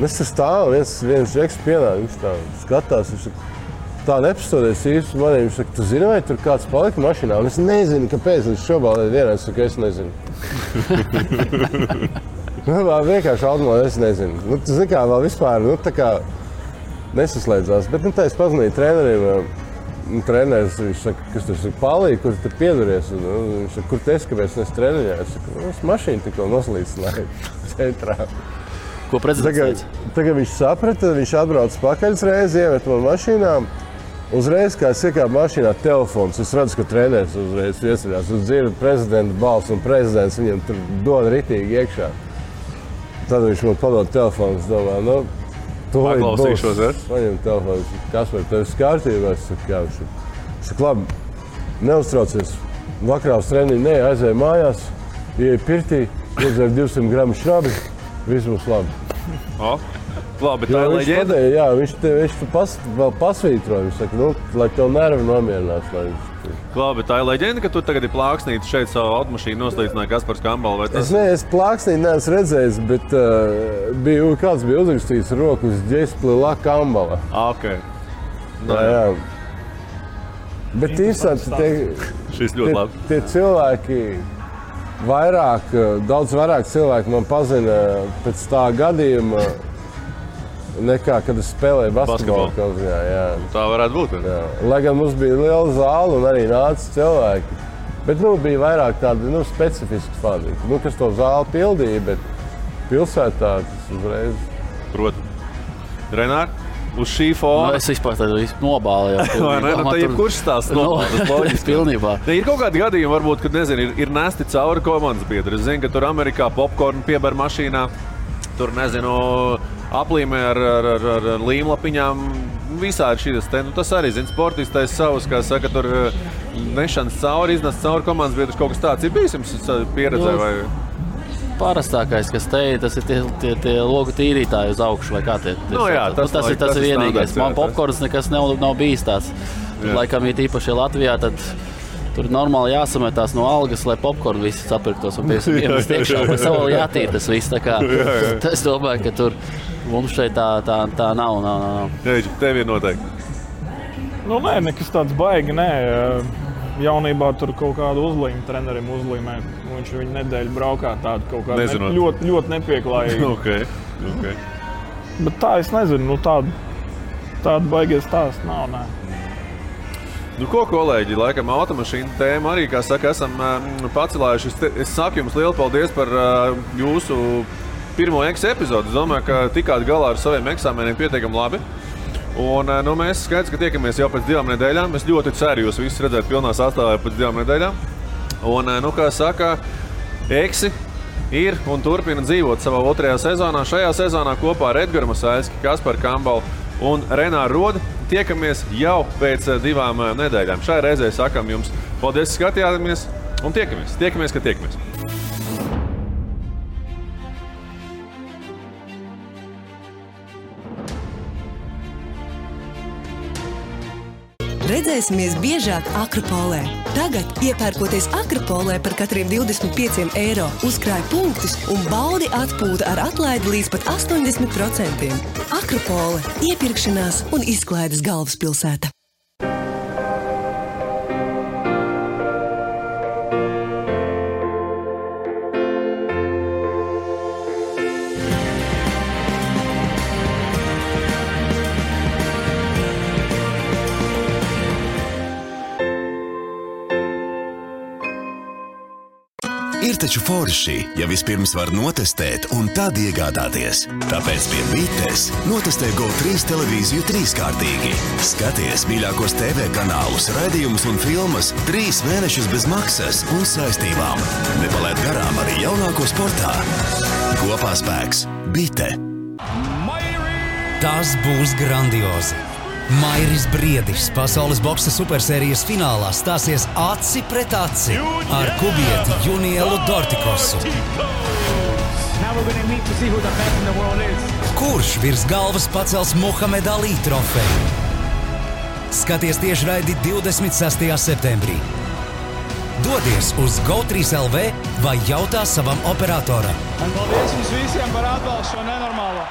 Es tur stāvu, viens, viens žeks pienāk, viņš tā skatās. Viņš tā nepastodies īsti manī. Viņš saka, tu zini, vai tur kāds palika mašīnā? Un es nezinu, kāpēc viņš šobrīd dienā saka, es nezinu. Nu, vienkārši autonomā es nezinu. Nu, zini, kā vēl vispār, nu, kā nesaslēdzās. Bet, nu, tā es pazvanīju trenerim. Nu, treneris, viņš saka, kas tur ir palīdzīgs, kur tu pieduries. Un, nu, viņš saka, kur tu esi, kāpēc es treniņā? Es saku, nu, es mašīnu tikko noslīdināju centrā. Ko prezidents Tagad, tagad viņš saprata, viņš atbrauc pakaļ reizi, iemet man mašīnā. Uzreiz, kā es iekāpu mašīnā, telefons. Es redzu, ka treneris uzreiz iesaistās. Es dzirdu prezidenta balsi, un prezidents viņam tur dod ritīgi iekšā. Tad viņš man padod telefonu. Es domāju, nu, to Paklausīšos? Paņem telefonu. Kas par tevi kārtībā? Es saku, jā, viņš saka, labi, neuztraucies. Vakarā uz treniņu nē, aizēju mājās, ieeju pirtī, iedzeru 200 gramu šrabi, viss būs labi. O, labi, tā ir leģenda. jā, viņš te, viņš pas, vēl pasvītroja. Viņš saka, nu, lai tev nervi nomierinās. Lai viņš... Labi, tā ir leģenda, ka tu tagad ir plāksnīte šeit savu automašīnu noslīdināji Kaspars Kambals. Vai Es tas neesmu plāksnī, neesmu redzējis, bet uh, bija, kāds bija uzrakstījis roku uz ģēspli Lakambala. Ah, ok. Jā, jā. Bet interesanti, tie, Šis ļoti tie, labi. tie cilvēki, vairāk, eh, daudz vairāk cilvēku man pazina pēc tā gadījuma, nekā kad es spēlēju basketbolu. Kā, jā. Tā varētu būt. Jā. Lai gan mums bija liela zāle un arī nāca cilvēki. Bet nu, bija vairāk tādi nu, specifiski fani, nu, kas to zāli pildīja. Bet pilsētā tas uzreiz. Protams. Renāri, uz šī Nu, fona. es vispār tādu nobālu jau. Vai ne? Nu, tā jebkurš stāsts normāli, tas loģiski. Pilnībā. Ne, ir kaut kādi gadījumi, varbūt, kad nezinu, ir, ir nesti cauri komandas biedri. Es zinu, ka tur Amerikā popkornu piebar mašīnā. Tur nezinu, aplīmē ar, ar, ar, ar, līmlapiņām. Visādi šīs te, nu, tas arī zina, sportistais savs, kā saka, tur eh, nešanas cauri, iznes cauri komandas biedrus. Kaut kas tāds ir bijis jums eh, pieredzē. Nu, Vai... Parastākais, kas te ir, tas ir tie, tie, tie logu tīrītāji uz augšu, vai kā tie tie Nu jā, tas Nu, tas lai- ir tas, tas ir ir vienīgais. Man popkorns nekas nav, nav bijis tāds. Jā. laikam, ir īpaši Latvijā. Tad, Tur normāli jāsametās no algas, lai popkornu visi sapirktos un iemest iekšā. Tam vēl jātīra tas viss. tā kā. Es domāju, ka tur mums šeit tā, tā, tā nav. nav, nav, nav. Teiči, tev ir noteikti. Nu, nē, nekas tāds baigi. Nē. Jaunībā tur kaut kādu uzlīmu trenerim uzlīmē. Viņš viņu nedēļu braukā tādu kaut kādu Nezinot. ne, ļoti, ļoti nepieklājīgu. Okay. Okay. Bet tā es nezinu, nu, tādu, tādu baigies stāstu nav. Nē. Nu, ko, kolēģi, laikam automašīnu tēmu arī, kā saka, esam um, pacelājuši. Es, te, es saku jums lielu paldies par uh, jūsu pirmo eksu epizodi. Es domāju, ka tikāt galā ar saviem eksāmeniem pietiekami labi. Un, uh, nu, mēs skaidrs, ka tiekamies jau pēc divām nedēļām. Es ļoti ceru jūs visus redzēt pilnā sastāvā pēc divām nedēļām. Un, nu, kā saka, eksi ir un turpina dzīvot savā otrajā sezonā. Šajā sezonā kopā ar Edgars Masāļski, Kasparu Kambalu un Renāru Rodu tiekamies jau pēc eh, divām eh, nedēļām. Šai reizē sakām jums paldies, ka skatījāties un tiekamies. Tiekamies, ka tiekamies. Redzēsimies biežāk Akropolē. Tagad, iepērkoties Akropolē par katriem 25 eiro, uzkrāj punktus un baudi atpūtu ar atlaidi līdz pat 80%. Akropole - iepirkšanās un izklaides galvaspilsēta. Taču forši, ja vispirms var notestēt un tad iegādāties. Tāpēc pie Bites notestē GO3 televīziju trīskārtīgi. Skaties mīļākos TV kanālus, raidījumus un filmas trīs mēnešus bez maksas un saistībām. Nepalaid garām arī jaunāko sportā. Kopā spēks Bite! Tas būs grandiozi! Mairis Briedis pasaules boxa supersērijas finālā stāsies aci pret aci ar kubieti Junielu Dortikosu. Kurš virs galvas pacels Muhammed Ali trofeju? Skaties tieši raidi 26. septembrī. Dodies uz GO3 LV vai jautā savam operatoram. Un paldies jums visiem par atbalstu šo nenormālo!